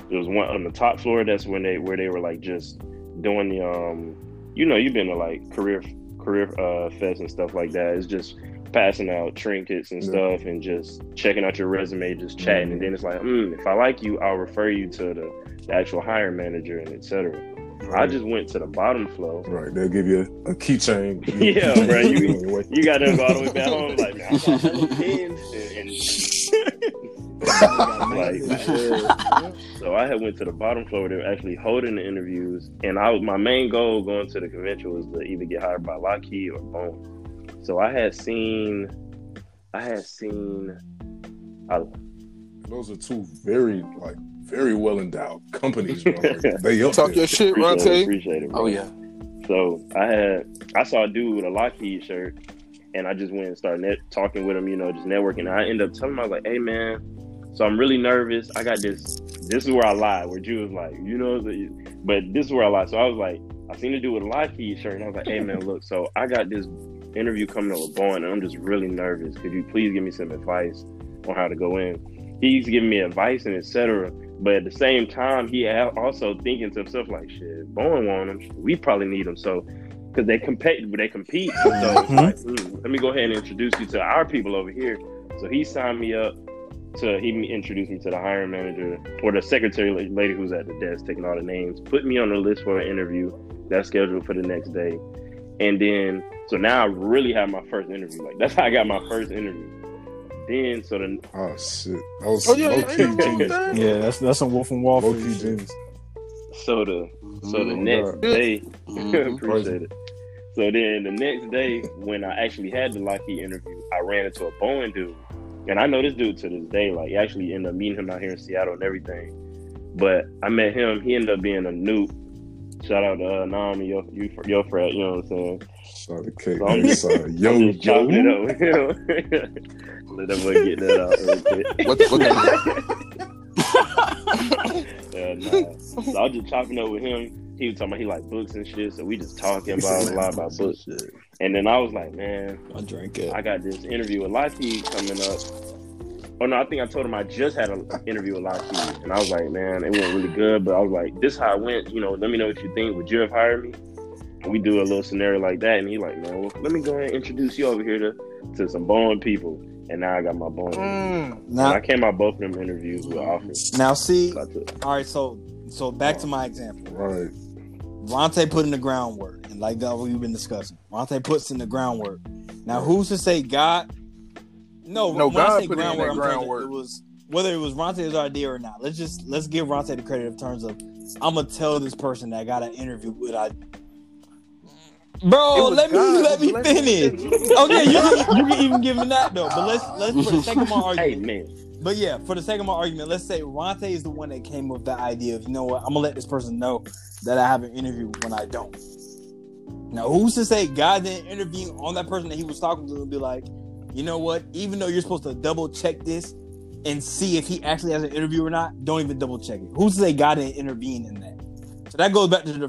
There was one on the top floor. That's when they where they were like just doing the um, you know, you've been to like career career uh fest and stuff like that. It's just passing out trinkets and stuff and just checking out your resume, just chatting. And then it's like, mm, if I like you, I'll refer you to the, the actual hiring manager and etc. I just went to the bottom floor. Right, they'll give you a, a keychain. *laughs* Yeah, bro, you- *laughs* You got to go all the way back home. Like, man, I got hella pins and, and *laughs* like, yeah. *laughs* so I had went to the bottom floor. They were actually holding the interviews, and I was my main goal going to the convention was to either get hired by Lockheed or Boeing. So I had seen, I had seen, I, Those are two very like very well endowed companies, bro. *laughs* Like, they up Talk there. your shit, appreciate it, Ronte. appreciate it. bro. Oh yeah. So I had I saw a dude with a Lockheed shirt, and I just went and started net- talking with him, you know, just networking. And I ended up telling him I was like, "Hey man, so I'm really nervous. I got this. This is where I lied. Where Drew was like, you know, but this is where I lied. So I was like, I seen a dude with a Lockheed shirt, and I was like, Hey man, look, so I got this interview coming up with Boeing, and I'm just really nervous. Could you please give me some advice on how to go in? He's giving me advice and etc. But at the same time, he also thinking to himself like, "Shit, Boeing want him. We probably need him." So, because they compete, they compete. So like, hmm, let me go ahead and introduce you to our people over here. So he signed me up to he introduced me to the hiring manager or the secretary lady who's at the desk taking all the names. Put me on the list for an interview that's scheduled for the next day, and then so now I really have my first interview. Like that's how I got my first interview. Then so the Oh shit, that was Oh yeah, low yeah, key yeah, genius. yeah. Yeah, that's that's some Wolf and Wall Low Street. key genius. so the so the Mhm. next God. day *laughs* Mhm. Appreciate it. So then the next day, when I actually had the Lockheed interview, I ran into a Boeing dude. And I know this dude to this day. Like, I actually ended up meeting him out here in Seattle and everything. But I met him. He ended up being a noob. Shout out to uh, Nam and your, you, your frat, you know what I'm saying? Shout out to K. So I'm It's, *laughs* uh, yo, I'm just chopping it yo. up with him. *laughs* Let that boy get that out real quick. What, what, *laughs* Yeah, nah. So I was just chopping up with him. He was talking about he like books and shit. So we just talking about a lot about books. And then I was like, man, I drank it. I got this interview with Lockheed coming up. Oh no, I think I told him I just had an interview with Lockheed, and I was like, man, it went really good. But I was like, this how it went. You know, let me know what you think. Would you have hired me? And we do a little scenario like that, and he like, man, well, let me go ahead and introduce you over here to to some Boeing people. And now I got my Boeing. mm, And I came out both of them interviews with offers. now see, So I took- all right. So, so back to my example. Right. Ronte put in the groundwork, and like that we've been discussing. Ronte puts in the groundwork. Now, who's to say God? No, No, when God say put groundwork, I'm that groundwork. It was whether it was Ronte's idea or not. Let's just let's give Ronte the credit in terms of I'm gonna tell this person that I got an interview with. I, bro, let me God. let me Let me finish. Oh, finish. okay, you can, you can even give him that though. But let's let's for the sake of my Hey argument. man, But yeah, for the sake of my argument, let's say Ronte is the one that came up with the idea of, you know what, I'm gonna let this person know that I have an interview when I don't. Now, who's to say God didn't intervene on that person that he was talking to and be like, you know what, even though you're supposed to double check this and see if he actually has an interview or not, don't even double check it. Who's to say God didn't intervene in that? So that goes back to the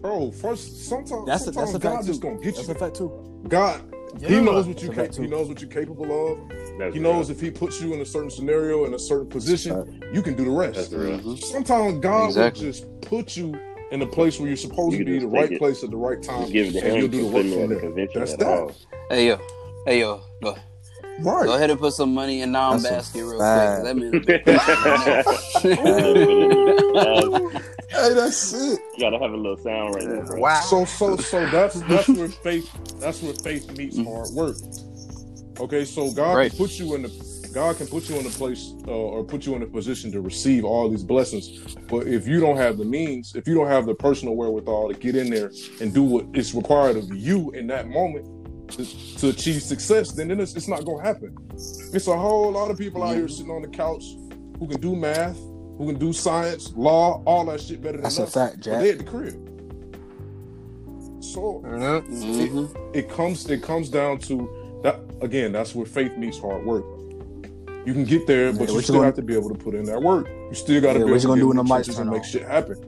Bro, first sometimes that's a, that's a God fact just too. gonna get That's you. a fact too. God, He knows what you cap- he knows what you're capable of. That's He real. knows if He puts you in a certain scenario in a certain position, you can do the That's rest. real. Mhm. Sometimes God Exactly. will just put you in the place where you're supposed You to be, the right it. place at the right time, Just give it to and you'll do the to work put me from at the there. That's that. all. Hey yo, hey yo, go Right. go ahead and put some money in non That's a basket real quick. Let me. *laughs* *laughs* *laughs* you Hey, that's it. You gotta have a little sound right there, bro. Wow. So so so that's that's *laughs* where faith that's where faith meets hard work. Okay, so God Right. can put you in the God can put you in a place uh, or put you in a position to receive all these blessings. But if you don't have the means, if you don't have the personal wherewithal to get in there and do what is required of you in that moment to, to achieve success, then, then it's, it's not going to happen. It's a whole lot of people out here sitting on the couch who can do math, who can do science, law, all that shit better than That's a us. fact, But Jack. they at the crib. So Yeah. Mhm. it comes it comes down to that again. That's where faith meets hard work. You can get there, but Yeah, you you still gonna- have to be able to put in that work. You still got to Yeah, be able to do in the the mics trenches and make shit happen.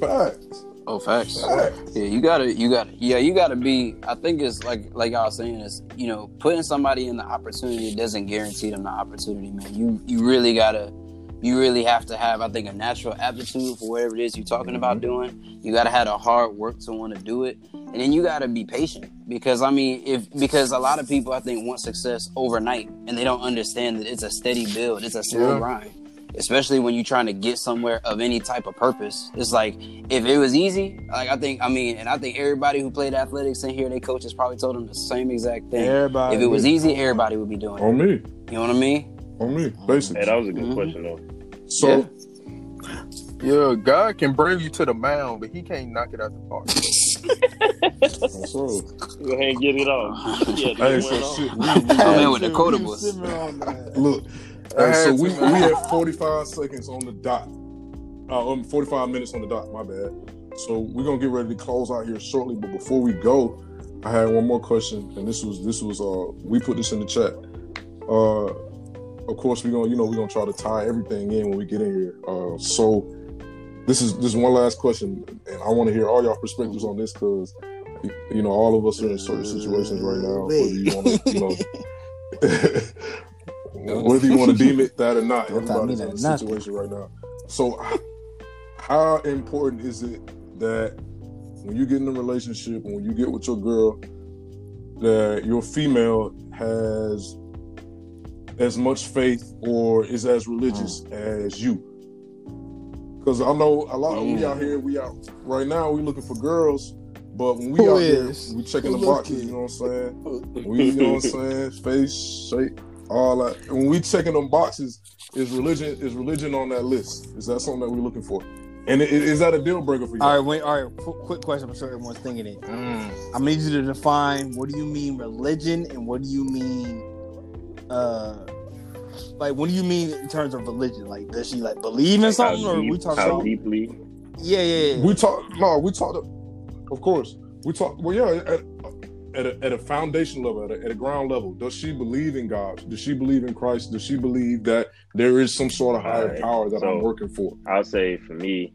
Facts. Oh, facts. Facts. Yeah, you gotta, you gotta, yeah, you gotta be. I think it's like, like I was saying, is you know, putting somebody in the opportunity doesn't guarantee them the opportunity, man. You, you really gotta, you really have to have, I think, a natural aptitude for whatever it is you're talking about mm-hmm. doing. You gotta have a hard work to want to do it, and then you gotta be patient because I mean, if because a lot of people I think want success overnight, and they don't understand that it's a steady build, it's a slow Yeah. grind especially when you're trying to get somewhere of any type of purpose. It's like if it was easy, like I think, I mean, and I think everybody who played athletics in here, their coaches probably told them the same exact thing. Everybody. if it was easy, everybody would be doing On it. On me. You know what I mean? On me. Hey, Basically. that was a good Mhm. question though. So Yeah, God can bring you to the mound, but He can't knock it out the park. so *laughs* Go ahead and get it off. *laughs* Yeah, hey, get so shit. We, we, Oh, man, with the quotables. look. Hey, so we *laughs* we have 45 seconds on the dot. Uh, um, 45 minutes on the dot. My bad. So we're gonna get ready to close out here shortly. But before we go, I had one more question, and this was this was uh we put this in the chat. Uh, of course we're gonna you know we're gonna try to tie everything in when we get in here. Uh, so this is this is one last question, and I want to hear all y'all perspectives on this because you know all of us are in certain situations right now. Whether you want to you know. *laughs* *laughs* Whether you want to deem it that or not, Don't everybody's in a situation right now. So, how important is it that when you get in a relationship, when you get with your girl, that your female has as much faith or is as religious Mm. as you? Because I know a lot. Of we Mm. out here. We out right now. We looking for girls, but when we Who out is? here, we checking Who the boxes. You know what I'm saying? *laughs* We, you know what I'm saying? Face, shape, all that. And when we checking them boxes, is religion is religion on that list? Is that something that we're looking for? And i- is that a deal breaker for you? All right, wait. All right, qu- quick question. I'm sure everyone's thinking it. Mm. I need you to define what do you mean religion and what do you mean, uh, like what do you mean in terms of religion? Like, does she like believe in something, how or deep, we talk how about? deeply? Yeah, yeah, yeah. We talk. No, we talked. Of course, we talk. Well, yeah, at, a, at a foundation level, at a, at a ground level, does she believe in God? Does she believe in Christ? Does she believe that there is some sort of higher Alright, power that I'm working for? I'll say for me,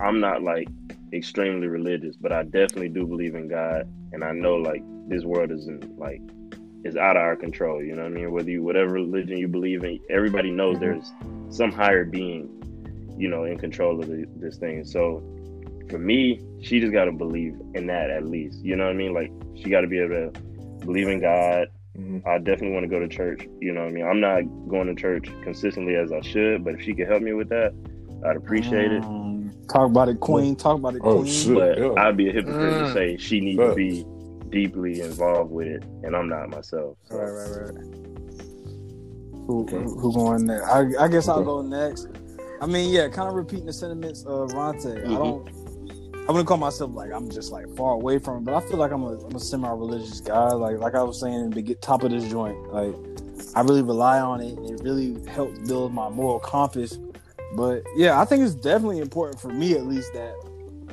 I'm not like extremely religious, but I definitely do believe in God, and I know like this world isn't like is out of our control. You know what I mean? Whether you whatever religion you believe in, everybody knows Mhm. there's some higher being, you know, in control of the, this thing. So for me, she just got to believe in that at least. You know what I mean? Like she got to be able to believe in God. Mhm. I definitely want to go to church. You know what I mean? I'm not going to church consistently as I should, but if she could help me with that, I'd appreciate it. Um, talk about it, Queen. Talk about it, Oh, shit. But yeah. I'd be a hypocrite Mm. to say she needs Facts. to be deeply involved with it, and I'm not myself. So. Right, right, right. Who, who, who going next? I, I guess I'll go next. I mean, yeah, kind of repeating the sentiments of Ronte. I Mhm. don't. I wouldn't call myself like I'm just like far away from it, but I feel like I'm a, I'm a semi-religious guy. Like like I was saying, to get top of this joint. Like I really rely on it. And it really helped build my moral compass. But yeah, I think it's definitely important for me at least that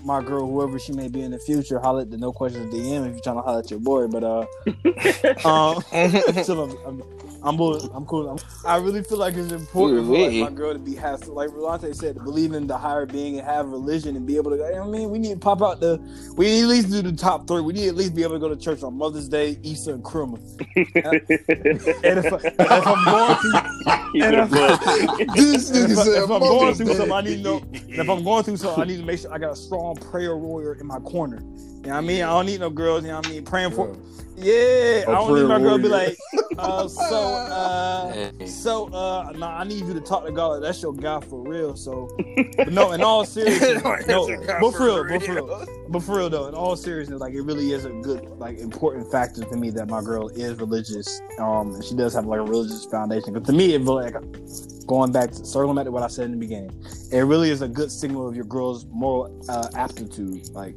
my girl, whoever she may be in the future, holler at the no questions DM if you're trying to holler at your boy. But uh, *laughs* um, *laughs* *laughs* so I'm, I'm, I'm, bull- I'm cool. I'm, I really feel like it's important for like, my girl to be has to, like Rolante said, to believe in the higher being and have religion and be able to. You know I mean, we need to pop out the. We need at least do the top three. We need at least be able to go to church on Mother's Day, Easter, and Christmas. *laughs* And if, if I'm going through, *laughs* And if- buck. *laughs* This if, nigga said if I'm going through something, I need to know. if I'm going through something, I need to make sure I got a strong prayer warrior in my corner. You know what I mean? I don't need no girls. You know what I mean? Praying for. Yeah, I don't need my girl to be like, *laughs* uh, so, uh, so, uh, nah, I need you to talk to God. That's your guy for real. So, but no, in all seriousness, *laughs* no, but for real, but for real, but for real though, in all seriousness, like it really is a good, like important factor to me that my girl is religious. Um, and she does have like a religious foundation. But to me, it really, like going back to circling back to what I said in the beginning, it really is a good signal of your girl's moral uh, aptitude. Like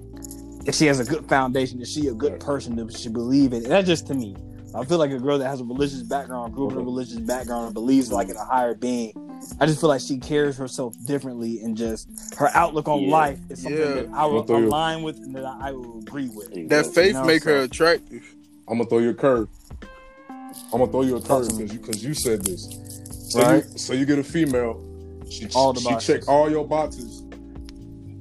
if she has a good foundation, is she a good person? Does she believe in? it? That's just to me. I feel like a girl that has a religious background, grew up in a mm-hmm. religious background, and believes like in a higher being. I just feel like she carries herself differently, and just her outlook on Yeah. life is something Yeah. that I will I'll you- align with and that I will agree with. That faith No, make her attractive. I'm gonna throw you a curve. I'm gonna throw you a curve because you because you said this. So Right. you so you get a female. She All the she check all your boxes,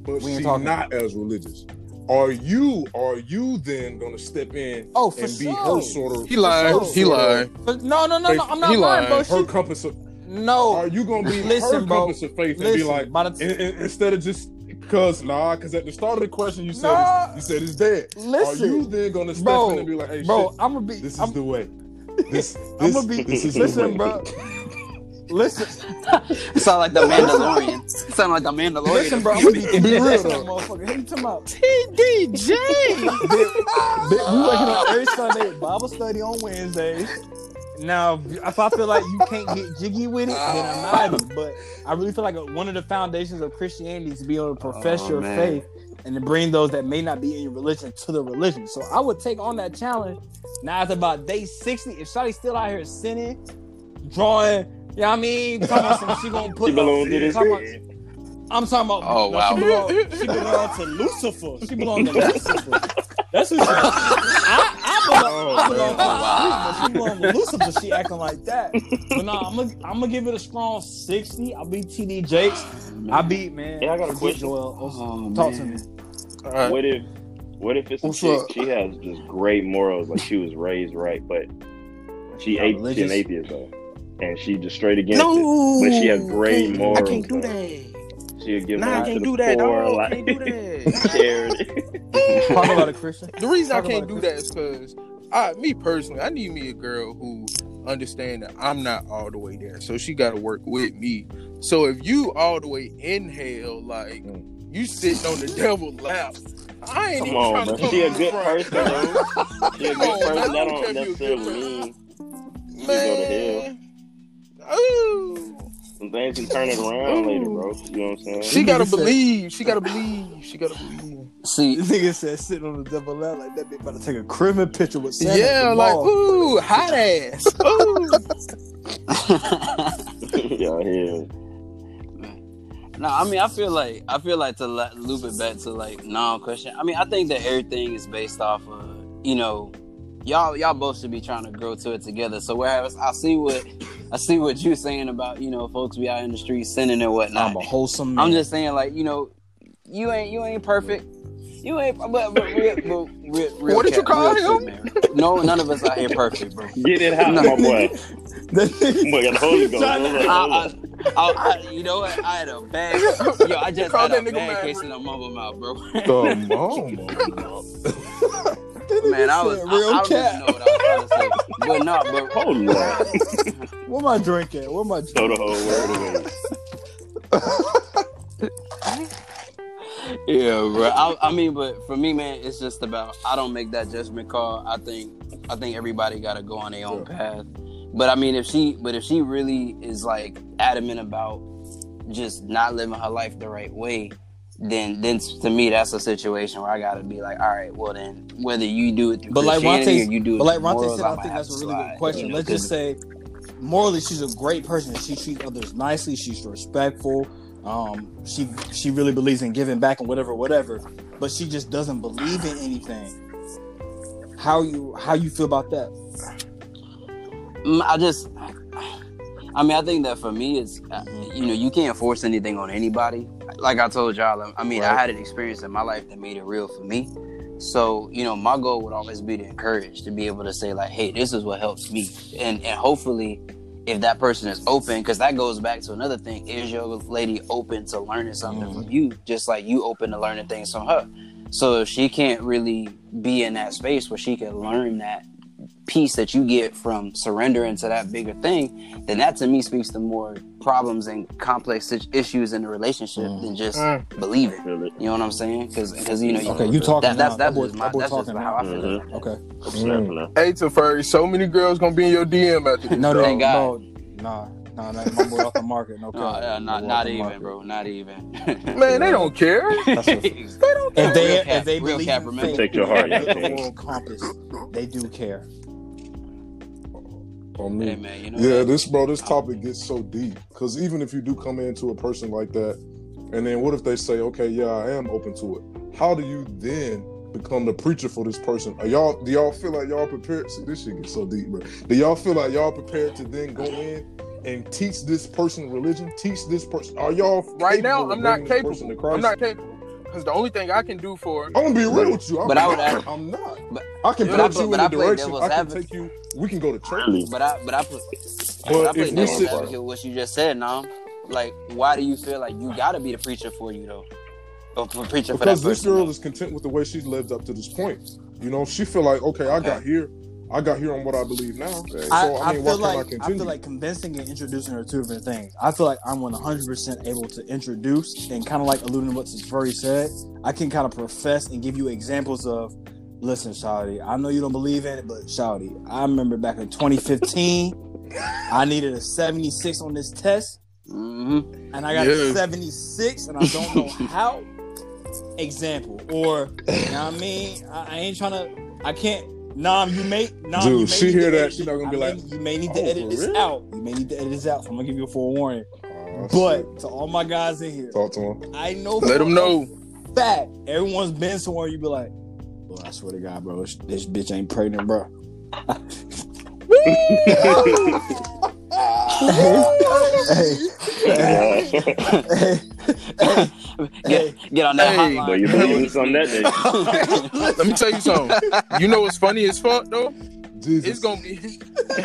but We ain't she's not as religious. Are you are you then gonna step in Oh, for and be sure. her sort of He lied. He sort of- lied. But no, no, no, no. I'm not He lying, bro. lied. Her She, compass of, no, are you gonna be Listen, her bro. compass of faith and be like by the in- in- instead of just because nah because at the start of the question you said Nah. it's, you said it's dead. listen, are you then gonna step bro, in and be like hey bro, shit, I'm gonna be. this is I'm, the way. *laughs* This, I'm gonna be. this is listen, the way. bro. *laughs* Listen, You sound like the Mandalorian. You sound like the Mandalorian. listen, bro. I'm gonna be, Be real, real, though. motherfucker. Who you talking about? TDJ. Big- we working on every Sunday, Bible study on Wednesdays. Now, if I feel like you can't get jiggy with it, then I'm not. Ah. But I really feel like one of the foundations of Christianity is to be able to profess Oh, your man. faith and to bring those that may not be in your religion to the religion. So I would take on that challenge. Now it's about day 60. If Shotty's still out here sinning, drawing, you know what I mean? Talking about some, she gonna put She belong to this. talking about- I'm talking about. Oh, no, wow. She belong, she *laughs* belong to Lucifer. She belong to *laughs* Lucifer. That's who she. I, I belong, I oh, belong to wow. the street, she belong to Lucifer. She acting like that. But no, I'm gonna I'm gonna give it a strong sixty. I'll beat TD Jakes. I beat man. Yeah, I got a forget question. Joel. Oh, Talk to me. All right. What if what if it's a What's chick? up? She has just great morals, like she was raised right, but she Not ate she religious? an atheist though, and she just straight against it. But she has great can't- morals. I can't do that. She'll give Nah, money I can't to do that. poor, No, like can't do that. *laughs* charity. *laughs* Talk about it, Christian. The reason I can't do it, that is because I, me personally, I need me a girl who understand that I'm not all the way there. So she got to work with me. So if you all the way in hell, like mm. you sitting on the devil's lap, I ain't Come even on, trying man. to come She a good the person, though. She a *laughs* good person. That I don't don't you a good necessarily mean you go to hell. Man. Ooh. Some things can turn it around later, bro. You know what I'm saying? She gotta believe. She gotta believe. She gotta believe. See, This nigga said sitting on the double L like that. Bitch about to take a criminal picture with Santa. yeah, like ooh, hot ass. *laughs* Ooh. yeah, hell. no, I mean, I feel like I feel like to loop it back to like non question. I mean, I think that everything is based off of you know, y'all y'all both should be trying to grow to it together. So whereas I see what I see what you saying about you know folks be out in the streets sinning and whatnot. I'm a wholesome man. I'm just saying, like you know, you ain't you ain't perfect. You ain't, but, but real, but real, real What did you call real him? shit. No, none of us out here perfect, bro. Get it *laughs* out, No. my boy. *laughs* Boy, got the Holy Ghost. Trying to- Hold up, hold I. I, I, you know what? I had a bad, yo, I *laughs* just Call had a that nigga bad Maverick. case of the mumble mouth, bro. Come on, man. That nigga Man, I was, said I, real I don't even know what I was trying to say, *laughs* but no, but Hold up. Where my drink at? Where my Throw drink? the whole word away. *laughs* Yeah, bro. I, I mean, but for me, man, it's just about I don't make that judgment call. I think I think everybody got to go on their own path. But I mean, if she, but if she really is like adamant about just not living her life the right way, then then to me that's a situation where I got to be like, all right, well then whether you do it through But like Ronte, or you do it but like Ronte said, I I'ma think that's a really slide, good question. you know, Let's just say morally she's a great person. She treats others nicely. She's respectful. Um, she she really believes in giving back and whatever, whatever. But she just doesn't believe in anything. How you how you feel about that? Mm, I just, I mean, I think that for me, it's uh, you know, you can't force anything on anybody. Like I told y'all, I mean, I had an experience in my life that made it real for me. So you know, my goal would always be to encourage, to be able to say like, "Hey, this is what helps me," and and hopefully, if that person is open, because that goes back to another thing: is your lady open to learning something Mhm. from you, just like you open to learning things from her? So if she can't really be in that space where she can learn that piece that you get from surrendering to that bigger thing, then that to me speaks to more problems and complex issues in the relationship Mm. than just Mm. believing. Feel it. You know what I'm saying? Because you know, you- Okay, you talking that, that's now. that's That boy- just my, that boy that's just talking how I now. feel. Mhm. Okay. I'm snapping now. Hey, Tafari, so many girls gonna be in your DM after this. No, dog. no, Thank God. no, nah, nah, nah, my boy off the market. No, *laughs* No, uh, not not even, market. bro. Not even. Man, they *laughs* don't care. That's *laughs* They don't care. If they Real cap- if they real believe cap, in remember? faith, Protect your heart, young the compass, they do care. On me. hey man, you know. Yeah, what? this bro, this topic gets so deep because even if you do come into a person like that, and then what if they say, okay, yeah, I am open to it? How do you then become the preacher for this person? Are y'all do y'all feel like y'all prepared? See, this shit gets so deep, bro. Do y'all feel like y'all prepared to then go in and teach this person religion? Teach this person? Are y'all Right now, I'm not bringing this person to capable. I'm not capable. Because the only thing I can do for I'm gonna be real with you. I'm But I would not. ask- I'm not. but- I can put put- you but in I the direction. I can take you. We can go to church. But I but I put But but I play if we devil's sit, advocate what you just said, now. Like, why do you feel like you gotta be the preacher for you though? Or for preacher for that because this person? girl though? is content with the way she's lived up to this point. You know, she feel like, okay, I got here, I got here on what I believe now. So I, I, I mean, feel why like can't I I, feel like convincing and introducing are two different things. I feel like I'm 100 percent able to introduce and kind of like alluding to what Furry said. I can kind of profess and give you examples of, listen, Shawty, I know you don't believe in it, but Shawty, I remember back in 2015, *laughs* I needed a 76 on this test, Mhm. and I got Yeah. a 76, and I don't know *laughs* how. Example, or you know what I mean? I, I ain't trying to. I can't. Nom, you may. Nom, Dude, you may she hear that, edit she not gonna be I may- like, you may need "Oh, to edit this real?" out. You may need to edit this out. So I'm gonna give you a forewarning. Oh, But to all my guys in here, talk to him. I know. let for them know. Fact. Everyone's been somewhere. You be like, well, I swear to God, bro, this, this bitch ain't pregnant, bro. *laughs* *laughs* *laughs* hey, hey, hey, hey, Get, get on that Hey, But hotline. you man. believe in that day. *laughs* Let me tell you something. You know what's funny as fuck though? Jesus. It's gonna be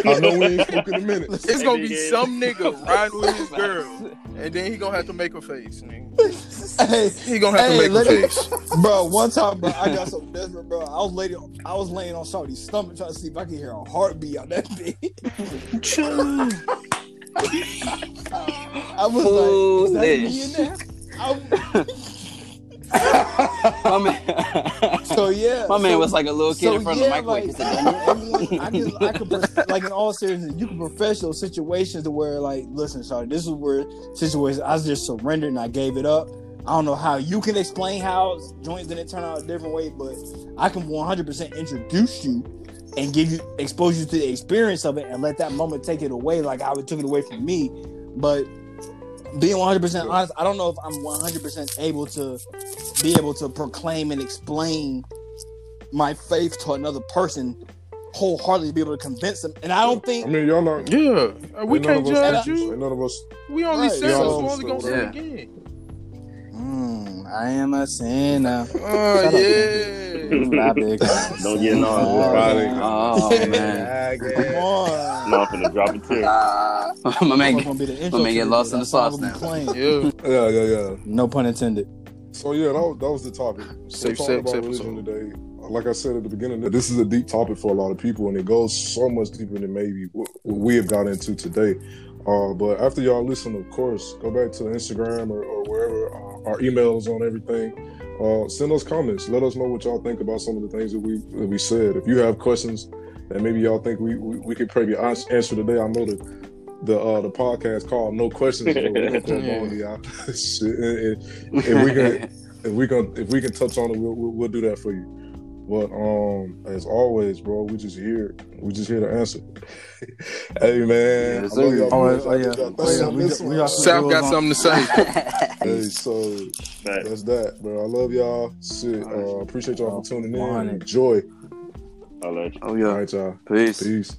I know we ain't spoken a minute. *laughs* it's gonna be some nigga riding with his girl, and then he gonna have to make a face. Nigga. hey, He gonna have Hey, to make a let me- face. bro. One time, bro, I got so desperate, bro. I was laying, I was laying on Shawty's stomach trying to see if I could hear a heartbeat on that bitch. I was like, is that me in there? I- *laughs* My man, so yeah, my man was like a little kid so, in front yeah, of the microwave. like, "Daniel." everyone, I can, I like in all seriousness, you can profess those situations to where, like, listen, sorry, this is where situations I just surrendered and I gave it up. I don't know how you can explain how joints didn't turn out a different way, but I can 100% introduce you and give you expose you to the experience of it and let that moment take it away, like how it took it away from me. But being 100% honest, I don't know if I'm 100% able to be able to proclaim and explain my faith to another person wholeheartedly to be able to convince them. And I don't think I mean, y'all not. Yeah, we ain't none can't of us- judge you. None of us. We only Right, said so- so, we only gonna say it again. Mm, I am a sinner. Oh Shut up. Don't get no Friday. Oh man, Come on. No, I'm finna drop a tear. my man, That's gonna be the intro my man to get lost in the that's all sauce I'm now. Yeah. Yeah, yeah, yeah. No pun intended. So yeah, that was, that was the topic. So Safe talking sex about religion today. Like I said at the beginning, this is a deep topic for a lot of people, and it goes so much deeper than maybe what what we have got into today. Uh, but after y'all listen, of course, go back to Instagram or, or wherever uh, our emails on everything. Uh, send us comments. Let us know what y'all think about some of the things that we that we said. If you have questions that maybe y'all think we we, we could probably answer today, I know that the uh, the podcast called No Questions. but we're gonna throw Yeah. all y'all. *laughs* Shit, and- and- and we can *laughs* if we can if we can touch on it, we'll, we'll, we'll do that for you. But um, as always, bro, we just here. We just here to answer. *laughs* hey man, Yes, I y'all, Oh, oh, yeah. think Oh, yeah. We we got some- South got something to say. *laughs* Hey, so that's that, bro. I love y'all. Shit, uh, appreciate y'all for tuning in. Enjoy. I'll let you. oh yeah. right, y'all. Peace. Peace.